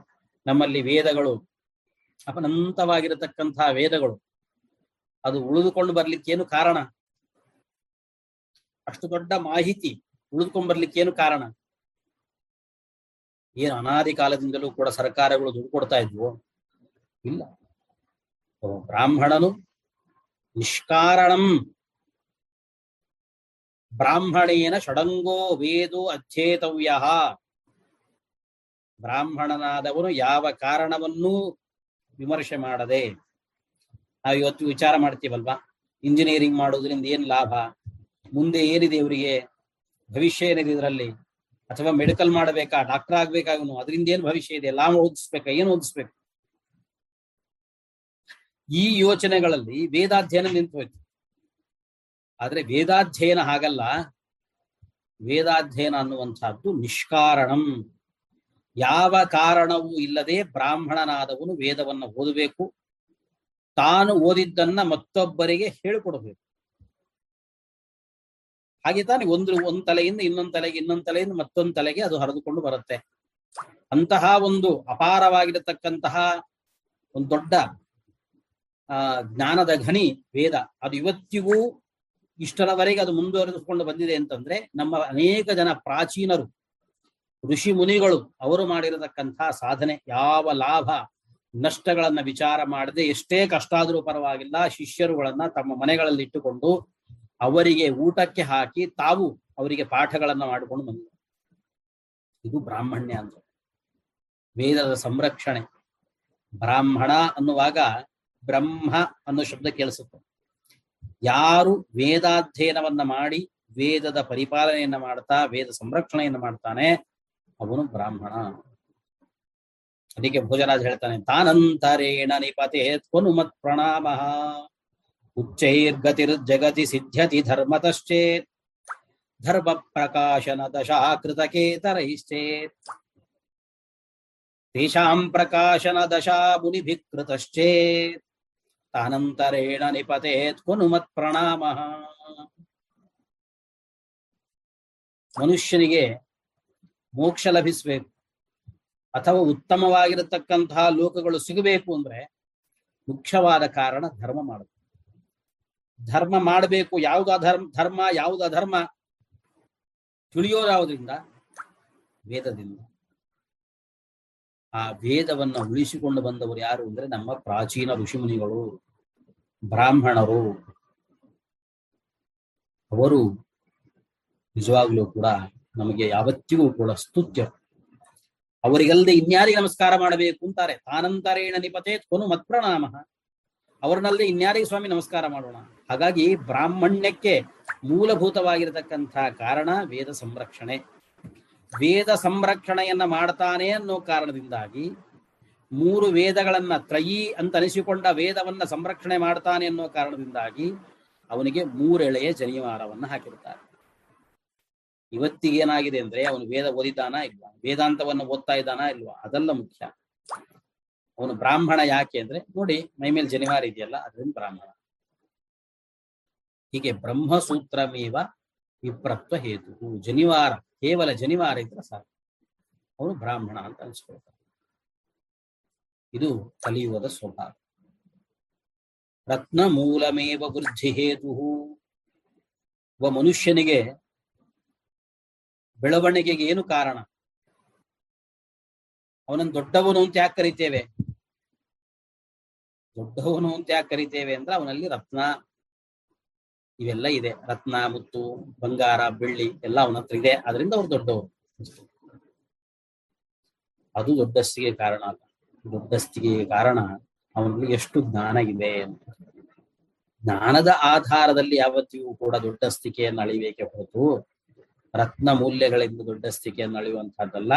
ನಮ್ಮಲ್ಲಿ ವೇದಗಳು ಅಪನಂತವಾಗಿರತಕ್ಕಂತಹ ವೇದಗಳು, ಅದು ಉಳಿದುಕೊಂಡು ಬರ್ಲಿಕ್ಕೇನು ಕಾರಣ? ಅಷ್ಟು ದೊಡ್ಡ ಮಾಹಿತಿ ಉಳಿದುಕೊಂಡು ಬರ್ಲಿಕ್ಕೇನು ಕಾರಣ? ಏನು ಅನಾದಿ ಕಾಲದಿಂದಲೂ ಕೂಡ ಸರ್ಕಾರಗಳು ದುಡ್ಡು ಕೊಡ್ತಾ ಇದ್ವು? ಇಲ್ಲ. ಬ್ರಾಹ್ಮಣನು ನಿಷ್ಕಾರಣಂ. ಬ್ರಾಹ್ಮಣೇನ ಷಡಂಗೋ ವೇದೋ ಅಧ್ಯೇತವ್ಯ. ಬ್ರಾಹ್ಮಣನಾದವನು ಯಾವ ಕಾರಣವನ್ನೂ ವಿಮರ್ಶೆ ಮಾಡದೆ. ನಾವು ಇವತ್ತು ವಿಚಾರ ಮಾಡ್ತೀವಲ್ವಾ? ಇಂಜಿನಿಯರಿಂಗ್ ಮಾಡೋದ್ರಿಂದ ಏನ್ ಲಾಭ? ಮುಂದೆ ಏನಿದೆ ಇವರಿಗೆ? ಭವಿಷ್ಯ ಏನಿದೆ ಇದರಲ್ಲಿ? ಅಥವಾ ಮೆಡಿಕಲ್ ಮಾಡಬೇಕಾ? ಡಾಕ್ಟರ್ ಆಗ್ಬೇಕಾಗನು ಅದರಿಂದ ಏನ್ ಭವಿಷ್ಯ ಇದೆ? ಲಾಭ ಓದಿಸ್ಬೇಕಾ? ಏನು ಓದಿಸ್ಬೇಕು? ಈ ಯೋಚನೆಗಳಲ್ಲಿ ವೇದಾಧ್ಯಯನ ನಿಂತು ಹೋಯ್ತು. ಆದ್ರೆ ವೇದಾಧ್ಯಯನ ಹಾಗಲ್ಲ. ವೇದಾಧ್ಯಯನ ಅನ್ನುವಂಥದ್ದು ನಿಷ್ಕಾರಣಂ. ಯಾವ ಕಾರಣವೂ ಇಲ್ಲದೆ ಬ್ರಾಹ್ಮಣನಾದವನು ವೇದವನ್ನು ಓದಬೇಕು. ತಾನು ಓದಿದ್ದನ್ನ ಮತ್ತೊಬ್ಬರಿಗೆ ಹೇಳಿಕೊಡಬೇಕು. ಹಾಗೆ ತಾನೆ ಒಂದು, ಒಂದ್ ತಲೆಯಿಂದ ಇನ್ನೊಂದ್ ತಲೆಗೆ, ಇನ್ನೊಂದ್ ತಲೆಯಿಂದ ಮತ್ತೊಂದ್ ತಲೆಗೆ ಅದು ಹರಿದುಕೊಂಡು ಬರುತ್ತೆ. ಅಂತಹ ಒಂದು ಅಪಾರವಾಗಿರತಕ್ಕಂತಹ ಒಂದು ದೊಡ್ಡ ಜ್ಞಾನದ ಘನಿ ವೇದ. ಅದು ಇವತ್ತಿಗೂ ಇಷ್ಟರವರೆಗೆ ಅದು ಮುಂದುವರೆದುಕೊಂಡು ಬಂದಿದೆ ಅಂತಂದ್ರೆ ನಮ್ಮ ಅನೇಕ ಜನ ಪ್ರಾಚೀನರು ಋಷಿ ಮುನಿಗಳು ಅವರು ಮಾಡಿರತಕ್ಕಂಥ ಸಾಧನೆ ಯಾವ ಲಾಭ ನಷ್ಟಗಳನ್ನ ವಿಚಾರ ಮಾಡದೆ ಎಷ್ಟೇ ಕಷ್ಟ ಆದರೂ ಪರವಾಗಿಲ್ಲ ಶಿಷ್ಯರುಗಳನ್ನ ತಮ್ಮ ಮನೆಗಳಲ್ಲಿ ಇಟ್ಟುಕೊಂಡು ಅವರಿಗೆ ಊಟಕ್ಕೆ ಹಾಕಿ ತಾವು ಅವರಿಗೆ ಪಾಠಗಳನ್ನ ಮಾಡಿಕೊಂಡು ಬಂದರು. ಇದು ಬ್ರಾಹ್ಮಣ್ಯ ಅಂತ ವೇದದ ಸಂರಕ್ಷಣೆ. ಬ್ರಾಹ್ಮಣ ಅನ್ನುವಾಗ ಬ್ರಹ್ಮ ಅನ್ನೋ ಶಬ್ದ ಕೇಳಿಸುತ್ತೆ. ಯಾರು ವೇದಾಧ್ಯಯನವನ್ನ ಮಾಡಿ ವೇದದ ಪರಿಪಾಲನೆಯನ್ನ ಮಾಡ್ತಾ ವೇದ ಸಂರಕ್ಷಣೆಯನ್ನ ಮಾಡ್ತಾನೆ ಅವನು ಬ್ರಾಹ್ಮಣ ಅದಕ್ಕೆ ಭೋಜರಾಜ್ ಹೇಳ್ತಾನೆ ತಾನಂತರೇಣ ನಿಪತೆ ತ್ವನುಮತ್ ಪ್ರಣಾಮ ಉಚ್ಚೈರ್ಗತಿರ್ ಜಗತಿ ಸಿದ್ಧ್ಯತಿ ಧರ್ಮತಶ್ಚೇತ್ ಧರ್ಮ ಪ್ರಕಾಶನ ದಶಾಕೃತಕೇತರೈಶ್ಚೇತ್ ತೇಷಾಂ ಪ್ರಕಾಶನ ದಶಾ ಮುನಿಭಿಕೃತಶ್ಚೇತ್ ತಾನಂತರೇಣ ನಿಪತೆ ತ್ವನುಮತ್ ಪ್ರಣಾಮ ಮನುಷ್ಯನಿಗೆ ಮೋಕ್ಷ ಲಭಿಸಬೇಕು. ಅಥವಾ ಉತ್ತಮವಾಗಿರತಕ್ಕಂತಹ ಲೋಕಗಳು ಸಿಗಬೇಕು ಅಂದ್ರೆ ಮುಖ್ಯವಾದ ಕಾರಣ ಧರ್ಮ ಮಾಡಬೇಕು ಧರ್ಮ ಮಾಡಬೇಕು, ಯಾವ್ದು ಅಧರ್ಮ, ಧರ್ಮ, ಯಾವ್ದು ಅಧರ್ಮ ತಿಳಿಯೋದಾವುದರಿಂದ ವೇದದಿಂದ. ಆ ವೇದವನ್ನ ಉಳಿಸಿಕೊಂಡು ಬಂದವರು ಯಾರು ಅಂದ್ರೆ ನಮ್ಮ ಪ್ರಾಚೀನ ಋಷಿಮುನಿಗಳು, ಬ್ರಾಹ್ಮಣರು. ಅವರು ನಿಜವಾಗ್ಲೂ ಕೂಡ ನಮಗೆ ಯಾವತ್ತಿಗೂ ಕೂಡ ಸ್ತುತ್ಯ. ಅವರಿಗಲ್ಲದೆ ಇನ್ಯಾರಿಗೆ ನಮಸ್ಕಾರ ಮಾಡಬೇಕು ಅಂತಾರೆ? ತಾನಂತರೇಣ ನಿಪತೆ ಕೊನು ಮತ್ಪ್ರಣಾಮ. ಅವರನ್ನಲ್ಲದೆ ಇನ್ಯಾರಿಗೆ ಸ್ವಾಮಿ ನಮಸ್ಕಾರ ಮಾಡೋಣ? ಹಾಗಾಗಿ ಬ್ರಾಹ್ಮಣ್ಯಕ್ಕೆ ಮೂಲಭೂತವಾಗಿರತಕ್ಕಂಥ ಕಾರಣ ವೇದ ಸಂರಕ್ಷಣೆ. ವೇದ ಸಂರಕ್ಷಣೆಯನ್ನ ಮಾಡ್ತಾನೆ ಅನ್ನೋ ಕಾರಣದಿಂದಾಗಿ ಮೂರು ವೇದಗಳನ್ನ ತ್ರಯಿ ಅಂತ ಅನಿಸಿಕೊಂಡ ವೇದವನ್ನ ಸಂರಕ್ಷಣೆ ಮಾಡ್ತಾನೆ ಅನ್ನೋ ಕಾರಣದಿಂದಾಗಿ ಅವನಿಗೆ ಮೂರೆಳೆಯ ಜನಿವಾರವನ್ನ ಹಾಕಿರ್ತಾರೆ ಇವತ್ತಿಗೆ ಏನಾಗಿದೆ ಅಂದ್ರೆ ಅವನು ವೇದ ಓದಿದ್ದಾನಾ ಇಲ್ವಾ? ವೇದಾಂತವನ್ನು ಓದ್ತಾ ಇದ್ದಾನಾ ಇಲ್ವಾ? ಅದೆಲ್ಲ ಮುಖ್ಯ. ಅವನು ಬ್ರಾಹ್ಮಣ ಯಾಕೆ ಅಂದ್ರೆ, ನೋಡಿ ಮೈಮೇಲೆ ಜನಿವಾರ ಇದೆಯಲ್ಲ ಅದರಿಂದ ಬ್ರಾಹ್ಮಣ. ಹೀಗೆ ಬ್ರಹ್ಮಸೂತ್ರಮೇವ ವಿಪ್ರತ್ವ ಹೇತು ಜನಿವಾರ, ಕೇವಲ ಜನಿವಾರ ಇದ್ರೆ ಸಾಕು. ಅವನು ಬ್ರಾಹ್ಮಣ ಅಂತ ಅನ್ಸ್ಕೊಳ್ತಾನೆ. ಇದು ಕಲಿಯುವುದ ಸ್ವಭಾವ. ರತ್ನ ಮೂಲಮೇವ ವೃದ್ಧಿ ಹೇತು ಒಬ್ಬ ಮನುಷ್ಯನಿಗೆ ಬೆಳವಣಿಗೆಗೆ ಏನು ಕಾರಣ? ಅವನನ್ನು ದೊಡ್ಡವನು ಅಂತ ಯಾಕೆ ಕರಿತೇವೆ? ದೊಡ್ಡವನು ಅಂತ ಯಾಕೆ ಕರಿತೇವೆ ಅಂದ್ರೆ ಅವನಲ್ಲಿ ರತ್ನ ಇವೆಲ್ಲ ಇದೆ. ರತ್ನ, ಮುತ್ತು, ಬಂಗಾರ, ಬೆಳ್ಳಿ ಎಲ್ಲ ಅವನ ಹತ್ರ ಇದೆ. ಅದರಿಂದ ಅವ್ರು ದೊಡ್ಡವರು. ಅದು ದೊಡ್ಡಸ್ತಿಗೆ ಕಾರಣ ಅಲ್ಲ. ದೊಡ್ಡಸ್ತಿಗೆ ಕಾರಣ ಅವನಲ್ಲಿ ಎಷ್ಟು ಜ್ಞಾನ ಇದೆ ಅಂತ. ಜ್ಞಾನದ ಆಧಾರದಲ್ಲಿ ಯಾವತ್ತಿಗೂ ಕೂಡ ದೊಡ್ಡಸ್ತಿಕೆಯನ್ನು ಅಳಿಬೇಕೆ ಹೊರತು ರತ್ನ ಮೌಲ್ಯಗಳಿಂದ ದೊಡ್ಡ ಸ್ಥಿತಿಯನ್ನು ಅಳೆಯುವಂತಹದ್ದಲ್ಲ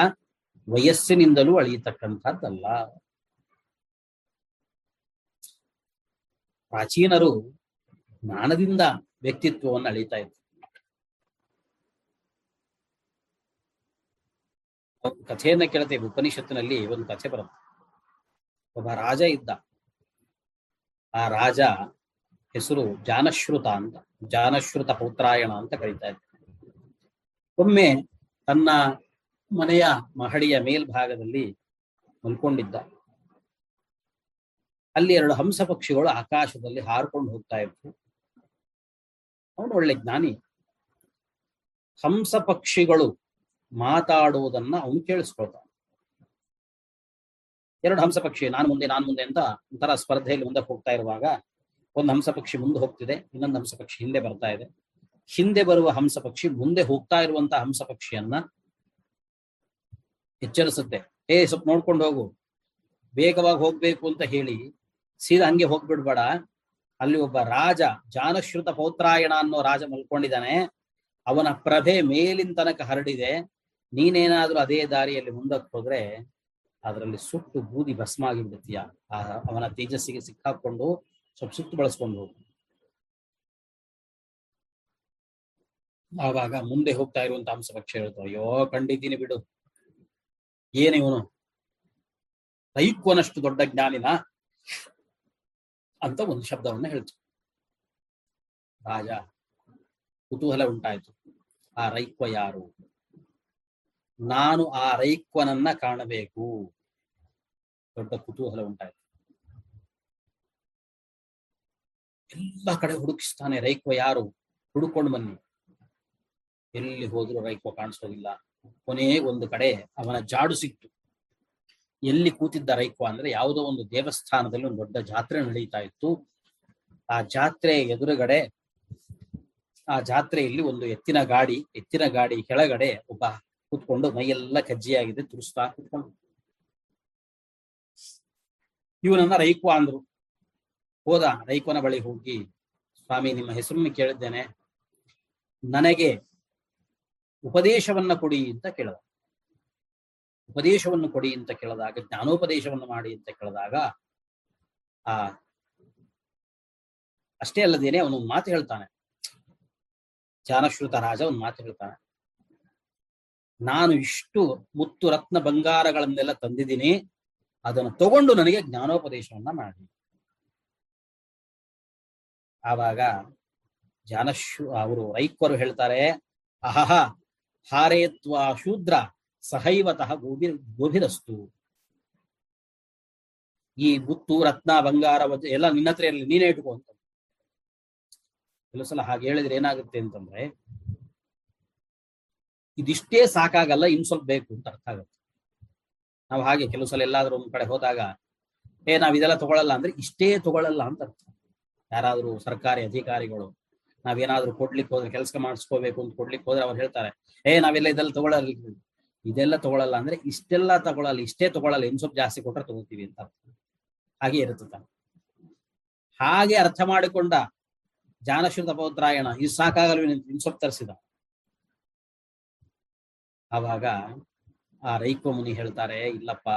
ವಯಸ್ಸಿನಿಂದಲೂ ಅಳೆಯತಕ್ಕಂಥದ್ದಲ್ಲ. ಪ್ರಾಚೀನರು ಜ್ಞಾನದಿಂದ ವ್ಯಕ್ತಿತ್ವವನ್ನು ಅಳೀತಾ ಇದ್ರು ಕಥೆಯನ್ನ ಕೇಳ್ತೇವೆ, ಉಪನಿಷತ್ತಿನಲ್ಲಿ ಒಂದು ಕಥೆ ಬರುತ್ತೆ. ಒಬ್ಬ ರಾಜ ಇದ್ದ. ಆ ರಾಜ ಹೆಸರು ಜಾನಶ್ರುತ ಅಂತ, ಜಾನಶ್ರುತ ಪೌತ್ರಾಯಣ ಅಂತ ಕರೀತಾ ಇದ್ದ. ಒಮ್ಮೆ ತನ್ನ ಮನೆಯ ಮಹಡಿಯ ಮೇಲ್ಭಾಗದಲ್ಲಿ ಮಲ್ಕೊಂಡಿದ್ದ ಅಲ್ಲಿ ಎರಡು ಹಂಸ ಪಕ್ಷಿಗಳು ಆಕಾಶದಲ್ಲಿ ಹಾರ್ಕೊಂಡು ಹೋಗ್ತಾ ಇದ್ವು. ಅವನು ಒಳ್ಳೆ ಜ್ಞಾನಿ. ಹಂಸ ಪಕ್ಷಿಗಳು ಮಾತಾಡುವುದನ್ನ ಅವನು ಕೇಳಿಸ್ಕೊಳ್ತಾನೆ. ಎರಡು ಹಂಸ ಪಕ್ಷಿ, ನಾನು ಮುಂದೆ ನಾನು ಮುಂದೆ ಅಂತ ಒಂಥರ ಸ್ಪರ್ಧೆಯಲ್ಲಿ ಮುಂದಕ್ಕೆ ಹೋಗ್ತಾ ಇರುವಾಗ, ಒಂದು ಹಂಸ ಪಕ್ಷಿ ಮುಂದೆ ಹೋಗ್ತಿದೆ, ಇನ್ನೊಂದು ಹಂಸ ಪಕ್ಷಿ ಹಿಂದೆ ಬರ್ತಾ ಇದೆ. ಹಿಂದೆ ಬರುವ ಹಂಸ ಪಕ್ಷಿ, ಮುಂದೆ ಹೋಗ್ತಾ ಇರುವಂತಹ ಹಂಸ ಪಕ್ಷಿಯನ್ನ ಎಚ್ಚರಿಸುತ್ತೆ. ಏ, ಸ್ವಲ್ಪ ನೋಡ್ಕೊಂಡು ಹೋಗು. ವೇಗವಾಗಿ ಹೋಗ್ಬೇಕು ಅಂತ ಹೇಳಿ ಸೀದಾ ಹಂಗೆ ಹೋಗ್ಬಿಡ್ಬೇಡ. ಅಲ್ಲಿ ಒಬ್ಬ ರಾಜ, ಜಾನಶ್ರುತ ಪೌತ್ರಾಯಣ ಅನ್ನೋ ರಾಜ ಮಲ್ಕೊಂಡಿದ್ದಾನೆ. ಅವನ ಪ್ರಭೆ ಮೇಲಿನ ತನಕ ಹರಡಿದೆ. ನೀನೇನಾದ್ರೂ ಅದೇ ದಾರಿಯಲ್ಲಿ ಮುಂದಕ್ಕೆ ಹೋದ್ರೆ ಅದರಲ್ಲಿ ಸುಟ್ಟು ಬೂದಿ ಭಸ್ಮ ಆಗಿಬಿಡ್ತೀಯ ಆ, ಅವನ ತೇಜಸ್ಸಿಗೆ ಸಿಕ್ಕಾಕೊಂಡು ಸ್ವಲ್ಪ ಸುತ್ತು ಬಳಸ್ಕೊಂಡು ಹೋಗು. ಆವಾಗ ಮುಂದೆ ಹೋಗ್ತಾ ಇರುವಂತ ಅಂಶ ಪಕ್ಷ ಹೇಳ್ತು ಅಯ್ಯೋ, ಕಂಡಿದ್ದೀನಿ ಬಿಡು. ಏನ್ ಇವನು? ರೈಕ್ವನಷ್ಟು ದೊಡ್ಡ ಜ್ಞಾನಿನ ಅಂತ ಒಂದು ಶಬ್ದವನ್ನ ಹೇಳ್ತು. ರಾಜ, ಕುತೂಹಲ ಉಂಟಾಯ್ತು. ಆ ರೈಕ್ವ ಯಾರು? ನಾನು ಆ ರೈಕ್ವನನ್ನ ಕಾಣಬೇಕು. ದೊಡ್ಡ ಕುತೂಹಲ ಉಂಟಾಯ್ತು. ಎಲ್ಲ ಕಡೆ ಹುಡುಕಿಸ್ತಾನೆ, ರೈಕ್ವ ಯಾರು? ಹುಡುಕೊಂಡು ಬನ್ನಿ. ಎಲ್ಲಿ ಹೋದ್ರು ರೈಕ್ವ ಕಾಣಿಸೋದಿಲ್ಲ. ಕೊನೆಗೆ ಒಂದು ಕಡೆ ಅವನ ಜಾಡು ಸಿಕ್ತು. ಎಲ್ಲಿ ಕೂತಿದ್ದ ರೈಕ್ವ ಅಂದ್ರೆ ಯಾವುದೋ ಒಂದು ದೇವಸ್ಥಾನದಲ್ಲಿ ಒಂದು ದೊಡ್ಡ ಜಾತ್ರೆ ನಡೀತಾ ಇತ್ತು. ಆ ಜಾತ್ರೆ ಎದುರುಗಡೆ, ಆ ಜಾತ್ರೆಯಲ್ಲಿ ಒಂದು ಎತ್ತಿನ ಗಾಡಿ ಎತ್ತಿನ ಗಾಡಿ ಕೆಳಗಡೆ ಒಬ್ಬ ಕೂತ್ಕೊಂಡು ಮೈಯೆಲ್ಲ ಕಜ್ಜಿಯಾಗಿದೆ, ತುರಿಸ್ತಾ ಕೂತ್ಕೊಂಡು. ಇವನನ್ನ ರೈಕ್ವ ಅಂದ್ರು. ಹೋದ, ರೈಕ್ವನ ಬಳಿ ಹೋಗಿ, ಸ್ವಾಮಿ, ನಿಮ್ಮ ಹೆಸರನ್ನು ಕೇಳಿದ್ದೇನೆ. ನನಗೆ ಉಪದೇಶವನ್ನ ಕೊಡಿ ಅಂತ ಕೇಳಿದ. ಉಪದೇಶವನ್ನು ಕೊಡಿ ಅಂತ ಕೇಳಿದಾಗ, ಜ್ಞಾನೋಪದೇಶವನ್ನು ಮಾಡಿ ಅಂತ ಕೇಳಿದಾಗ, ಆ, ಅಷ್ಟೇ ಅಲ್ಲದೇನೆ ಅವನು ಮಾತು ಹೇಳ್ತಾನೆ. ಜಾನಶ್ರುತ ರಾಜ ಒಂದು ಮಾತು ಹೇಳ್ತಾನೆ. ನಾನು ಇಷ್ಟು ಮುತ್ತು ರತ್ನ ಬಂಗಾರಗಳನ್ನೆಲ್ಲ ತಂದಿದ್ದೀನಿ, ಅದನ್ನು ತಗೊಂಡು ನನಗೆ ಜ್ಞಾನೋಪದೇಶವನ್ನ ಮಾಡಿ. ಆವಾಗ ಜಾನಶು ಅವರು ರೈಕ್ವರು ಹೇಳ್ತಾರೆ ಅಹಹ ಹಾರೇತ್ವ ಶೂದ್ರ ಸಹೈವತಃ ಗೋಭಿ, ಗೋಭಿರಸ್ತು. ಈ ಮುತ್ತು ರತ್ನ, ಬಂಗಾರ ಎಲ್ಲ ನಿನ್ನ ಹತ್ರ ಇರಲಿ, ನೀನೇ ಇಟ್ಕೋ ಅಂತ. ಕೆಲವು ಸಲ ಹಾಗೆ ಹೇಳಿದ್ರೆ ಏನಾಗುತ್ತೆ ಅಂತಂದ್ರೆ, ಇದಿಷ್ಟೇ ಸಾಕಾಗಲ್ಲ, ಇನ್ ಸ್ವಲ್ಪ ಬೇಕು ಅಂತ ಅರ್ಥ ಆಗುತ್ತೆ. ನಾವು ಹಾಗೆ ಕೆಲವು ಸಲ ಎಲ್ಲಾದ್ರೂ ಒಂದ್ ಕಡೆ ಹೋದಾಗ, ಏ, ನಾವ್ ಇದೆಲ್ಲ ತಗೊಳಲ್ಲ ಅಂದ್ರೆ, ಇಷ್ಟೇ ತಗೊಳಲ್ಲ ಅಂತ ಅರ್ಥ. ಯಾರಾದ್ರೂ ಸರ್ಕಾರಿ ಅಧಿಕಾರಿಗಳು ನಾವೇನಾದ್ರೂ ಕೊಡ್ಲಿಕ್ಕೆ ಹೋದ್ರೆ ಕೆಲಸ ಮಾಡಿಸ್ಕೋಬೇಕು ಅಂತ ಕೊಡ್ಲಿಕ್ಕೆ ಹೋದ್ರೆ ಅವ್ರು ಹೇಳ್ತಾರೆ, ಏ, ನಾವೆಲ್ಲ ಇದೆಲ್ಲ ತಗೊಳ್ಳಲ್ಲ ಇದೆಲ್ಲ ತಗೊಳಲ್ಲ ಅಂದ್ರೆ ಇಷ್ಟೆಲ್ಲ ತಗೊಳಲ್ಲ, ಇಷ್ಟೇ ತಗೊಳಲ್ಲ ಇನ್ ಸ್ವಲ್ಪ ಜಾಸ್ತಿ ಕೊಟ್ರೆ ತಗೋತೀವಿ ಅಂತ ಹಾಗೆ ಇರುತ್ತೆ ಹಾಗೆ ಅರ್ಥ ಮಾಡಿಕೊಂಡ ಜಾನಶ್ವಂತ ಪೌತ್ರಾಯಣ, ಇದು ಸಾಕಾಗಲ್ವೇ ಇನ್ ಸ್ವಲ್ಪ ತರಿಸಿದ. ಆವಾಗ ಆ ರೈಕ್ವ ಮುನಿ ಹೇಳ್ತಾರೆ, ಇಲ್ಲಪ್ಪ,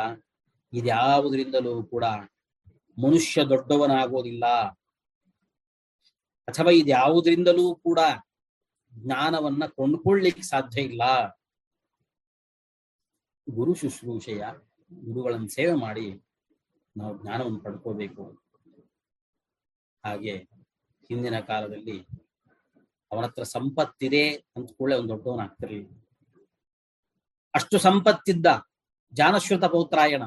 ಇದ್ಯಾವುದರಿಂದಲೂ ಕೂಡ ಮನುಷ್ಯ ದೊಡ್ಡವನಾಗೋದಿಲ್ಲ ಅಥವಾ ಇದ್ಯಾವುದರಿಂದಲೂ ಕೂಡ ಜ್ಞಾನವನ್ನ ಕೊಂಡ್ಕೊಳ್ಳಿಕ್ಕೆ ಸಾಧ್ಯ ಇಲ್ಲ. ಗುರು ಶುಶ್ರೂಷೆಯ ಗುರುಗಳನ್ನು ಸೇವೆ ಮಾಡಿ ನಾವು ಜ್ಞಾನವನ್ನು ಪಡ್ಕೋಬೇಕು. ಹಾಗೆ ಹಿಂದಿನ ಕಾಲದಲ್ಲಿ ಅವನ ಹತ್ರ ಸಂಪತ್ತಿದೆ ಅಂತ ಕೂಡಲೇ ಒಂದು ದೊಡ್ಡವನಾಗ್ತಿರ್ಲಿಲ್ಲ ಅಷ್ಟು ಸಂಪತ್ತಿದ್ದ ಜಾನಶ್ವತ ಪೌತ್ರಾಯಣ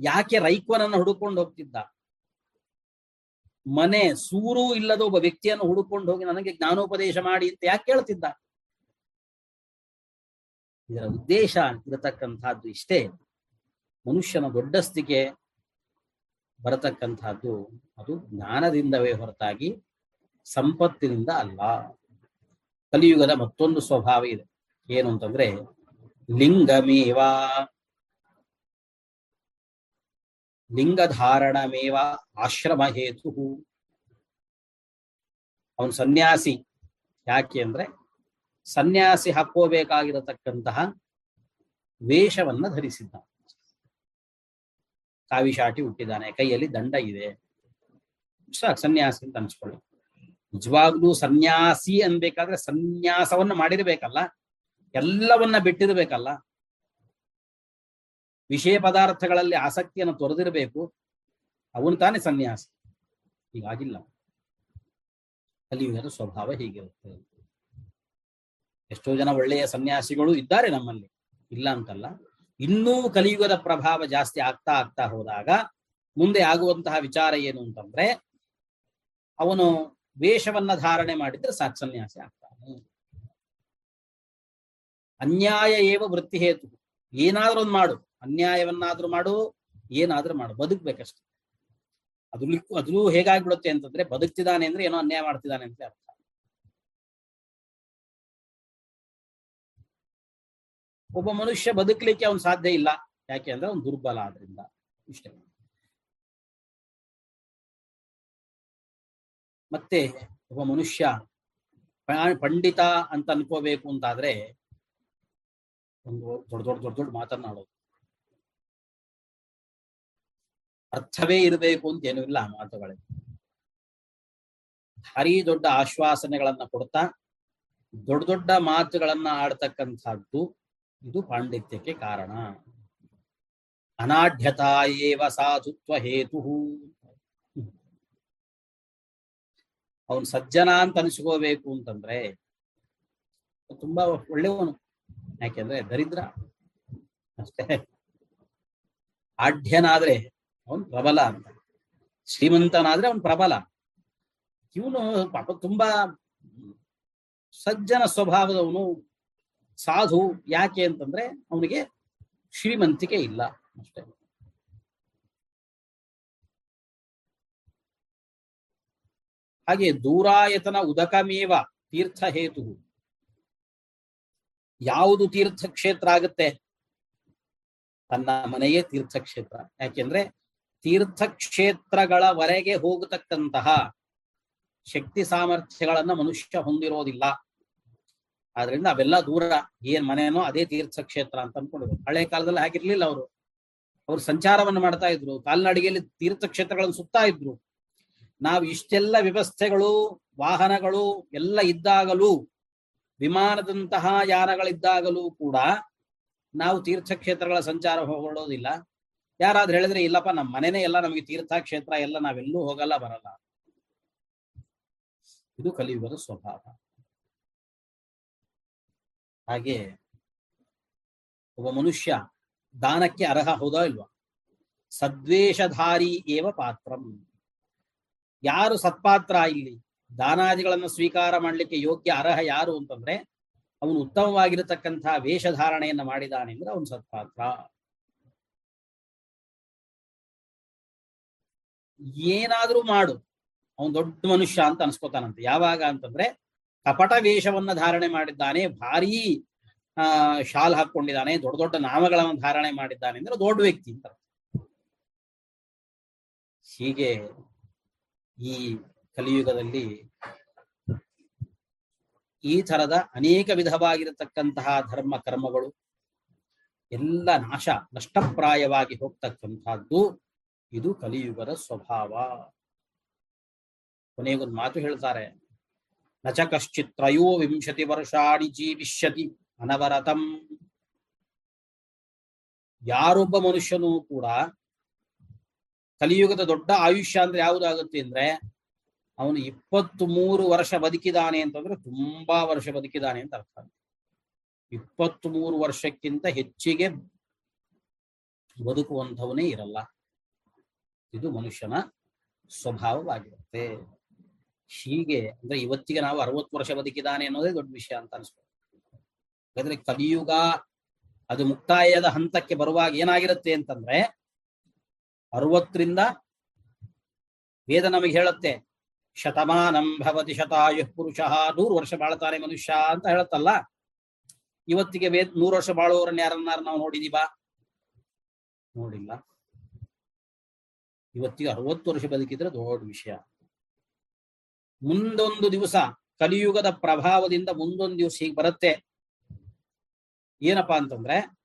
ಯಾಕೆ ರೈಕ್ವನನ್ನು ಹುಡುಕೊಂಡು ಹೋಗ್ತಿದ್ದ? ಮನೆ ಸೂರು ಇಲ್ಲದ ಒಬ್ಬ ವ್ಯಕ್ತಿಯನ್ನು ಹುಡುಕೊಂಡು ಹೋಗಿ ನನಗೆ ಜ್ಞಾನೋಪದೇಶ ಮಾಡಿ ಅಂತ ಯಾಕೆ ಕೇಳ್ತಿದ್ದ? ಇದರ ಉದ್ದೇಶ ಇರತಕ್ಕಂತಹದ್ದು ಇಷ್ಟೇ. ಮನುಷ್ಯನ ದೊಡ್ಡಸ್ತಿಗೆ ಬರತಕ್ಕಂತಹದ್ದು ಅದು ಜ್ಞಾನದಿಂದವೇ ಹೊರತಾಗಿ ಸಂಪತ್ತಿನಿಂದ ಅಲ್ಲ. ಕಲಿಯುಗದ ಮತ್ತೊಂದು ಸ್ವಭಾವ ಇದೆ. ಏನು ಅಂತಂದ್ರೆ ಲಿಂಗಮೇವ. ಲಿಂಗಧಾರಣಮೇವ ಆಶ್ರಮ ಹೇತು ಅವನು ಸನ್ಯಾಸಿ ಯಾಕೆ ಅಂದ್ರೆ ಸನ್ಯಾಸಿ ಹಾಕೋಬೇಕಾಗಿರತಕ್ಕಂತಹ ವೇಷವನ್ನ ಧರಿಸಿದ್ದ. ಕಾವಿಶಾಟಿ ಹುಟ್ಟಿದ್ದಾನೆ, ಕೈಯಲ್ಲಿ ದಂಡ ಇದೆ. ಸನ್ಯಾಸಿ ಅಂತ ಅನ್ಸ್ಕೊಳ್ಳಿ. ನಿಜವಾಗ್ಲೂ ಸನ್ಯಾಸಿ ಅನ್ಬೇಕಾದ್ರೆ ಸನ್ಯಾಸವನ್ನ ಮಾಡಿರ್ಬೇಕಲ್ಲ, ಎಲ್ಲವನ್ನ ಬಿಟ್ಟಿರ್ಬೇಕಲ್ಲ ವಿಷಯ ಪದಾರ್ಥಗಳಲ್ಲಿ ಆಸಕ್ತಿಯನ್ನು ತೊರೆದಿರಬೇಕು. ಅವನು ತಾನೇ ಸನ್ಯಾಸಿ. ಹೀಗಾಗಿಲ್ಲ. ಕಲಿಯುಗದ ಸ್ವಭಾವ ಹೀಗಿರುತ್ತೆ. ಎಷ್ಟೋ ಜನ ಒಳ್ಳೆಯ ಸನ್ಯಾಸಿಗಳು ಇದ್ದಾರೆ ನಮ್ಮಲ್ಲಿ. ಇಲ್ಲ ಅಂತಲ್ಲ. ಇನ್ನೂ ಕಲಿಯುಗದ ಪ್ರಭಾವ ಜಾಸ್ತಿ ಆಗ್ತಾ ಆಗ್ತಾ ಹೋದಾಗ ಮುಂದೆ ಆಗುವಂತಹ ವಿಚಾರ ಏನು ಅಂತಂದ್ರೆ, ಅವನು ವೇಷವನ್ನ ಧಾರಣೆ ಮಾಡಿದ್ರೆ ಸಾಕ್ ಸನ್ಯಾಸಿ ಆಗ್ತಾನೆ. ಅನ್ಯಾಯ ಏವ ವೃತ್ತಿ ಹೇತು. ಏನಾದ್ರೂ ಒಂದು ಮಾಡು. ಅನ್ಯಾಯವನ್ನಾದ್ರೂ ಮಾಡು, ಏನಾದ್ರೂ ಮಾಡು, ಬದುಕ್ಬೇಕಷ್ಟೆ. ಅದ್ರಲ್ಲಿಕ್ಕೂ ಅದ್ರೂ ಹೇಗಾಗ್ಬಿಡುತ್ತೆ ಅಂತಂದ್ರೆ ಬದುಕ್ತಿದ್ದಾನೆ ಅಂದ್ರೆ ಏನೋ ಅನ್ಯಾಯ ಮಾಡ್ತಿದ್ದಾನೆ ಅಂತ ಅರ್ಥ. ಒಬ್ಬ ಮನುಷ್ಯ ಬದುಕಲಿಕ್ಕೆ ಅವನು ಸಾಧ್ಯ ಇಲ್ಲ. ಯಾಕೆ ಅಂದ್ರೆ ಅವ್ನು ದುರ್ಬಲ ಆದ್ರಿಂದ. ಇಷ್ಟೇ. ಮತ್ತೆ ಒಬ್ಬ ಮನುಷ್ಯ ಪಂಡಿತ ಅಂತ ಅನ್ಕೋಬೇಕು ಅಂತಾದ್ರೆ ಒಂದು ದೊಡ್ಡ ದೊಡ್ಡ ದೊಡ್ಡ ದೊಡ್ಡ ಮಾತನಾಡೋದು ಅರ್ಥವೇ ಇರಬೇಕು ಅಂತ ಏನೂ ಇಲ್ಲ ಆ ಮಾತುಗಳಿಗೆ ಭಾರಿ ದೊಡ್ಡ ಆಶ್ವಾಸನೆಗಳನ್ನ ಕೊಡ್ತಾ, ದೊಡ್ಡ ದೊಡ್ಡ ಮಾತುಗಳನ್ನ ಆಡ್ತಕ್ಕಂಥದ್ದು ಇದು ಪಾಂಡಿತ್ಯಕ್ಕೆ ಕಾರಣ. ಅನಾಢ್ಯತಾ ಏವ ಸಾಧುತ್ವ ಹೇತು. ಅವನು ಸಜ್ಜನ ಅಂತ ಅನಿಸ್ಕೋಬೇಕು ಅಂತಂದ್ರೆ, ತುಂಬಾ ಒಳ್ಳೆಯವನು. ಯಾಕೆಂದ್ರೆ ದರಿದ್ರ. ಅಷ್ಟೇ. ಆಢ್ಯನಾದ್ರೆ ಅವನು ಪ್ರಬಲ ಅಂತ. ಶ್ರೀಮಂತನಾದ್ರೆ ಅವನು ಪ್ರಬಲ. ಇವನು ಪಾಪ ತುಂಬಾ ಸಜ್ಜನ ಸ್ವಭಾವದವನು, ಸಾಧು ಯಾಕೆ ಅಂತಂದ್ರೆ ಅವನಿಗೆ ಶ್ರೀಮಂತಿಕೆ ಇಲ್ಲ ಅಷ್ಟೇ. ಹಾಗೆ ದೂರಾಯತನ ಉದಕಮೇವ ತೀರ್ಥ ಹೇತು ಯಾವುದು ತೀರ್ಥಕ್ಷೇತ್ರ ಆಗುತ್ತೆ? ತನ್ನ ಮನೆಯೇ ತೀರ್ಥಕ್ಷೇತ್ರ. ಯಾಕೆಂದ್ರೆ ತೀರ್ಥಕ್ಷೇತ್ರಗಳವರೆಗೆ ಹೋಗತಕ್ಕಂತಹ ಶಕ್ತಿ ಸಾಮರ್ಥ್ಯಗಳನ್ನ ಮನುಷ್ಯ ಹೊಂದಿರೋದಿಲ್ಲ. ಆದ್ರಿಂದ ಅವೆಲ್ಲ ದೂರ ಏನ್ ಮನೆನೋ ಅದೇ ತೀರ್ಥಕ್ಷೇತ್ರ ಅಂತ ಅನ್ಕೊಂಡಿದ್ರು. ಹಳೆ ಕಾಲದಲ್ಲಿ ಹಾಗಿರ್ಲಿಲ್ಲ ಅವರು. ಅವ್ರು ಸಂಚಾರವನ್ನು ಮಾಡ್ತಾ ಇದ್ರು. ಕಾಲ್ನಡಿಗೆಯಲ್ಲಿ ತೀರ್ಥಕ್ಷೇತ್ರಗಳನ್ನು ಸುತ್ತಾ ಇದ್ರು. ನಾವು ಇಷ್ಟೆಲ್ಲ ವ್ಯವಸ್ಥೆಗಳು, ವಾಹನಗಳು ಎಲ್ಲ ಇದ್ದಾಗಲೂ, ವಿಮಾನದಂತಹ ಯಾನಗಳಿದ್ದಾಗಲೂ ಕೂಡ ನಾವು ತೀರ್ಥಕ್ಷೇತ್ರಗಳ ಸಂಚಾರ ಹೊರಡೋದಿಲ್ಲ. ಯಾರಾದ್ರೂ ಹೇಳಿದ್ರೆ, ಇಲ್ಲಪ್ಪ ನಮ್ಮ ಮನೆನೇ ಎಲ್ಲ ನಮಗೆ ತೀರ್ಥಕ್ಷೇತ್ರ, ಎಲ್ಲ ನಾವೆಲ್ಲೂ ಹೋಗಲ್ಲ, ಬರಲ್ಲ. ಇದು ಕಲಿಯುಗದ ಸ್ವಭಾವ. ಹಾಗೆ ಒಬ್ಬ ಮನುಷ್ಯ ದಾನಕ್ಕೆ ಅರ್ಹ ಹೌದಾ ಇಲ್ವಾ? ಸದ್ವೇಷಧಾರಿ ಏವ ಪಾತ್ರಂ. ಯಾರು ಸತ್ಪಾತ್ರ ಇಲ್ಲಿ? ದಾನಾದಿಗಳನ್ನು ಸ್ವೀಕಾರ ಮಾಡಲಿಕ್ಕೆ ಯೋಗ್ಯ ಅರ್ಹ ಯಾರು ಅಂತಂದ್ರೆ, ಅವನು ಉತ್ತಮವಾಗಿರತಕ್ಕಂತಹ ವೇಷಧಾರಣೆಯನ್ನು ಮಾಡಿದಾನೆ ಅಂದ್ರೆ ಅವನು ಸತ್ಪಾತ್ರ. ಏನಾದ್ರೂ ಮಾಡು. ಅವನು ದೊಡ್ಡ ಮನುಷ್ಯ ಅಂತ ಅನ್ಸ್ಕೋತಾನಂತೆ. ಯಾವಾಗ ಅಂತಂದ್ರೆ ಕಪಟ ವೇಷವನ್ನ ಧಾರಣೆ ಮಾಡಿದ್ದಾನೆ, ಭಾರೀ, ಆ, ಶಾಲ್ ಹಾಕೊಂಡಿದ್ದಾನೆ ದೊಡ್ಡ ದೊಡ್ಡ ನಾಮಗಳನ್ನು ಧಾರಣೆ ಮಾಡಿದ್ದಾನೆ ಅಂದ್ರೆ ದೊಡ್ಡ ವ್ಯಕ್ತಿ ಅಂತ ಹೀಗೆ ಈ ಕಲಿಯುಗದಲ್ಲಿ ಈ ತರದ ಅನೇಕ ವಿಧವಾಗಿರತಕ್ಕಂತಹ ಧರ್ಮ ಕರ್ಮಗಳು ಎಲ್ಲ ನಾಶ, ನಷ್ಟಪ್ರಾಯವಾಗಿ ಹೋಗ್ತಕ್ಕಂಥದ್ದು ಇದು ಕಲಿಯುಗದ ಸ್ವಭಾವ. ಕೊನೆಗೊಂದು ಮಾತು ಹೇಳ್ತಾರೆ. ನಚ ಕಶ್ಚಿತ್ ತ್ರಯೋ ವಿಂಶತಿ ವರ್ಷಾಡಿ ಜೀವಿಷ್ಯತಿ ಅನವರತಂ. ಯಾರೊಬ್ಬ ಮನುಷ್ಯನೂ ಕೂಡ ಕಲಿಯುಗದ ದೊಡ್ಡ ಆಯುಷ್ಯ ಅಂದ್ರೆ ಯಾವುದಾಗುತ್ತೆ ಅಂದ್ರೆ ಅವನು ಇಪ್ಪತ್ತು ಮೂರು ವರ್ಷ ಬದುಕಿದಾನೆ ಅಂತಂದ್ರೆ ತುಂಬಾ ವರ್ಷ ಬದುಕಿದಾನೆ ಅಂತ ಅರ್ಥ ಇಪ್ಪತ್ತು ಮೂರು ವರ್ಷಕ್ಕಿಂತ ಹೆಚ್ಚಿಗೆ ಬದುಕುವಂಥವನೇ ಇರಲ್ಲ. ಇದು ಮನುಷ್ಯನ ಸ್ವಭಾವವಾಗಿರುತ್ತೆ. ಹೀಗೆ ಅಂದ್ರೆ ಇವತ್ತಿಗೆ ನಾವು ಅರವತ್ತು ವರ್ಷ ಬದುಕಿದಾನೆ ಅನ್ನೋದೇ ದೊಡ್ಡ ವಿಷಯ ಅಂತ ಅನ್ಸ್ಬೋದು. ಯಾಕಂದ್ರೆ ಕಲಿಯುಗ, ಅದು ಮುಕ್ತಾಯದ ಹಂತಕ್ಕೆ ಬರುವಾಗ ಏನಾಗಿರುತ್ತೆ ಅಂತಂದ್ರೆ ಅರವತ್ತರಿಂದ ವೇದ ನಮಗೆ ಹೇಳುತ್ತೆ, ಶತಮಾನಂ ಭವತಿ ಶತಾಯು ಪುರುಷ, ನೂರು ವರ್ಷ ಬಾಳ್ತಾನೆ ಮನುಷ್ಯ ಅಂತ ಹೇಳುತ್ತಲ್ಲ. ಇವತ್ತಿಗೆ ವೇದ ನೂರು ವರ್ಷ ಬಾಳುವವರನ್ನ ಯಾರನ್ನಾರು ನಾವು ನೋಡಿದೀವ? ನೋಡಿಲ್ಲ. ಇವತ್ತಿಗೆ ಅರವತ್ತು ವರ್ಷ ಬದುಕಿದ್ರೆ ದೊಡ್ಡ ವಿಷಯ. ಮುಂದೊಂದು ದಿವಸ ಕಲಿಯುಗದ ಪ್ರಭಾವದಿಂದ ಮುಂದೊಂದು ದಿವಸ ಹೀಗೆ ಬರುತ್ತೆ. ಏನಪ್ಪಾ ಅಂತಂದ್ರೆ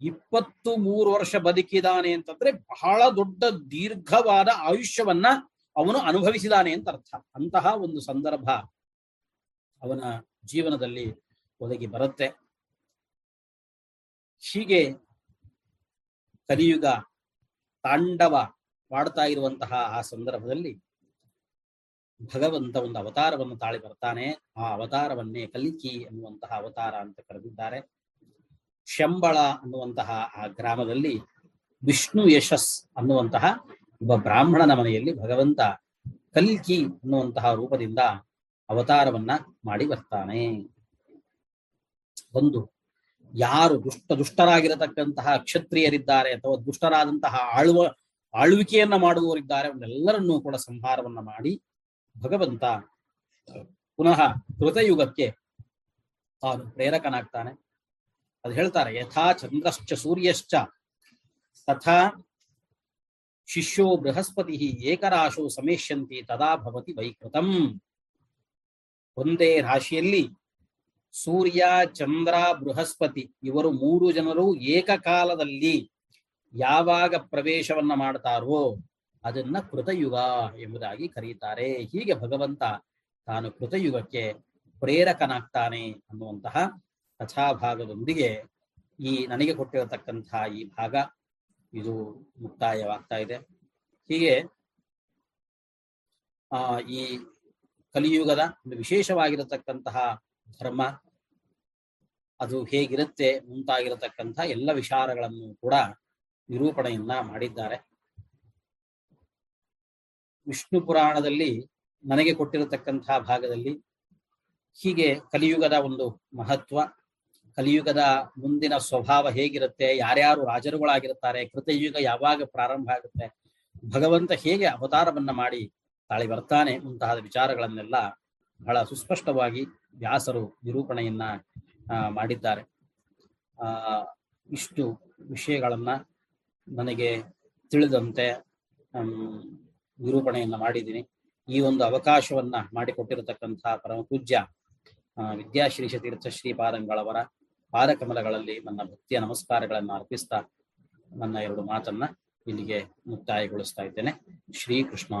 ಇಪ್ಪತ್ತು ಮೂರು ವರ್ಷ ಬದುಕಿದಾನೆ ಅಂತಂದ್ರೆ ಬಹಳ ದೊಡ್ಡ ದೀರ್ಘವಾದ ಆಯುಷ್ಯವನ್ನ ಅವನು ಅನುಭವಿಸಿದಾನೆ ಅಂತ ಅರ್ಥ. ಅಂತಹ ಒಂದು ಸಂದರ್ಭ ಅವನ ಜೀವನದಲ್ಲಿ ಒದಗಿ ಬರುತ್ತೆ. ಹೀಗೆ ಕಲಿಯುಗ ತಾಂಡವ ಮಾಡ್ತಾ ಇರುವಂತಹ ಆ ಸಂದರ್ಭದಲ್ಲಿ ಭಗವಂತ ಒಂದು ಅವತಾರವನ್ನು ತಾಳಿ ಬರ್ತಾನೆ. ಆ ಅವತಾರವನ್ನೇ ಕಲಿಕಿ ಅನ್ನುವಂತಹ ಅವತಾರ ಅಂತ ಕರೆದಿದ್ದಾರೆ. ಶಂಬಳ ಅನ್ನುವಂತಹ ಆ ಗ್ರಾಮದಲ್ಲಿ ವಿಷ್ಣು ಯಶಸ್ ಅನ್ನುವಂತಹ ಒಬ್ಬ ಬ್ರಾಹ್ಮಣನ ಮನೆಯಲ್ಲಿ ಭಗವಂತ ಕಲ್ಕಿ ಅನ್ನುವಂತಹ ರೂಪದಿಂದ ಅವತಾರವನ್ನ ಮಾಡಿ ಬರ್ತಾನೆ. ಒಂದು ಯಾರು ದುಷ್ಟ ದುಷ್ಟರಾಗಿರತಕ್ಕಂತಹ ಕ್ಷತ್ರಿಯರಿದ್ದಾರೆ ಅಥವಾ ದುಷ್ಟರಾದಂತಹ ಆಳುವ ಆಳ್ವಿಕೆಯನ್ನ ಮಾಡುವವರಿದ್ದಾರೆ ಅವನ್ನೆಲ್ಲರನ್ನೂ ಕೂಡ ಸಂಹಾರವನ್ನ ಮಾಡಿ ಭಗವಂತ ಪುನಃ ಕೃತಯುಗಕ್ಕೆ ತಾನು ಪ್ರೇರಕನಾಗ್ತಾನೆ. ಅದು ಹೇಳ್ತಾರೆ, ಯಥಾ ಚಂದ್ರಶ್ಚ ಸೂರ್ಯಶ್ಚ ತಥಾ ಶಿಷ್ಯೋ ಬೃಹಸ್ಪತಿ ಏಕರಾಶೋ ಸಮೇಶ್ಯಂತಿ ತದಾ ಭವತಿ ವೈಕೃತಂ. ಒಂದೇ ರಾಶಿಯಲ್ಲಿ ಸೂರ್ಯ, ಚಂದ್ರ, ಬೃಹಸ್ಪತಿ ಇವರು ಮೂರು ಜನರು ಏಕಕಾಲದಲ್ಲಿ ಯಾವಾಗ ಪ್ರವೇಶವನ್ನ ಮಾಡ್ತಾರೋ ಅದನ್ನ ಕೃತಯುಗ ಎಂಬುದಾಗಿ ಕರೀತಾರೆ. ಹೀಗೆ ಭಗವಂತ ತಾನು ಕೃತಯುಗಕ್ಕೆ ಪ್ರೇರಕನಾಗ್ತಾನೆ ಅನ್ನುವಂತಹ ಕಥಾಭಾಗದೊಂದಿಗೆ ಈ ನನಗೆ ಕೊಟ್ಟಿರತಕ್ಕಂತಹ ಈ ಭಾಗ ಇದು ಮುಕ್ತಾಯವಾಗ್ತಾ ಇದೆ. ಹೀಗೆ, ಆ, ಈ ಕಲಿಯುಗದ ಒಂದು ವಿಶೇಷವಾಗಿರತಕ್ಕಂತಹ ಧರ್ಮ, ಅದು ಹೇಗಿರುತ್ತೆ ಮುಂತಾಗಿರತಕ್ಕಂಥ ಎಲ್ಲ ವಿಚಾರಗಳನ್ನು ಕೂಡ ನಿರೂಪಣೆಯನ್ನ ಮಾಡಿದ್ದಾರೆ. ವಿಷ್ಣು ಪುರಾಣದಲ್ಲಿ ನನಗೆ ಕೊಟ್ಟಿರತಕ್ಕಂತಹ ಭಾಗದಲ್ಲಿ ಹೀಗೆ ಕಲಿಯುಗದ ಒಂದು ಮಹತ್ವ, ಕಲಿಯುಗದ ಮುಂದಿನ ಸ್ವಭಾವ ಹೇಗಿರುತ್ತೆ, ಯಾರ್ಯಾರು ರಾಜರುಗಳಾಗಿರುತ್ತಾರೆ, ಕೃತಯುಗ ಯಾವಾಗ ಪ್ರಾರಂಭ ಆಗುತ್ತೆ, ಭಗವಂತ ಹೇಗೆ ಅವತಾರವನ್ನ ಮಾಡಿ ತಾಳಿ ಬರ್ತಾನೆ ಮುಂತಾದ ವಿಚಾರಗಳನ್ನೆಲ್ಲ ಬಹಳ ಸುಸ್ಪಷ್ಟವಾಗಿ ವ್ಯಾಸರು ನಿರೂಪಣೆಯನ್ನ ಮಾಡಿದ್ದಾರೆ. ಆ ಇಷ್ಟು ವಿಷಯಗಳನ್ನ ನನಗೆ ತಿಳಿದಂತೆ ನಿರೂಪಣೆಯನ್ನ ಮಾಡಿದ್ದೀನಿ. ಈ ಒಂದು ಅವಕಾಶವನ್ನ ಮಾಡಿಕೊಟ್ಟಿರತಕ್ಕಂತಹ ಪರಮ ಪೂಜ್ಯ ಆ, ವಿದ್ಯಾಶ್ರೀ ತೀರ್ಥ ಶ್ರೀಪಾದಂಗಳವರ ಪಾದಕಮಲಗಳಲ್ಲಿ ನನ್ನ ಭಕ್ತಿಯ ನಮಸ್ಕಾರಗಳನ್ನು ಅರ್ಪಿಸ್ತಾ ನನ್ನ ಎರಡು ಮಾತನ್ನ ಇಲ್ಲಿಗೆ ಮುಕ್ತಾಯಗೊಳಿಸ್ತಾ ಇದ್ದೇನೆ. ಶ್ರೀಕೃಷ್ಣ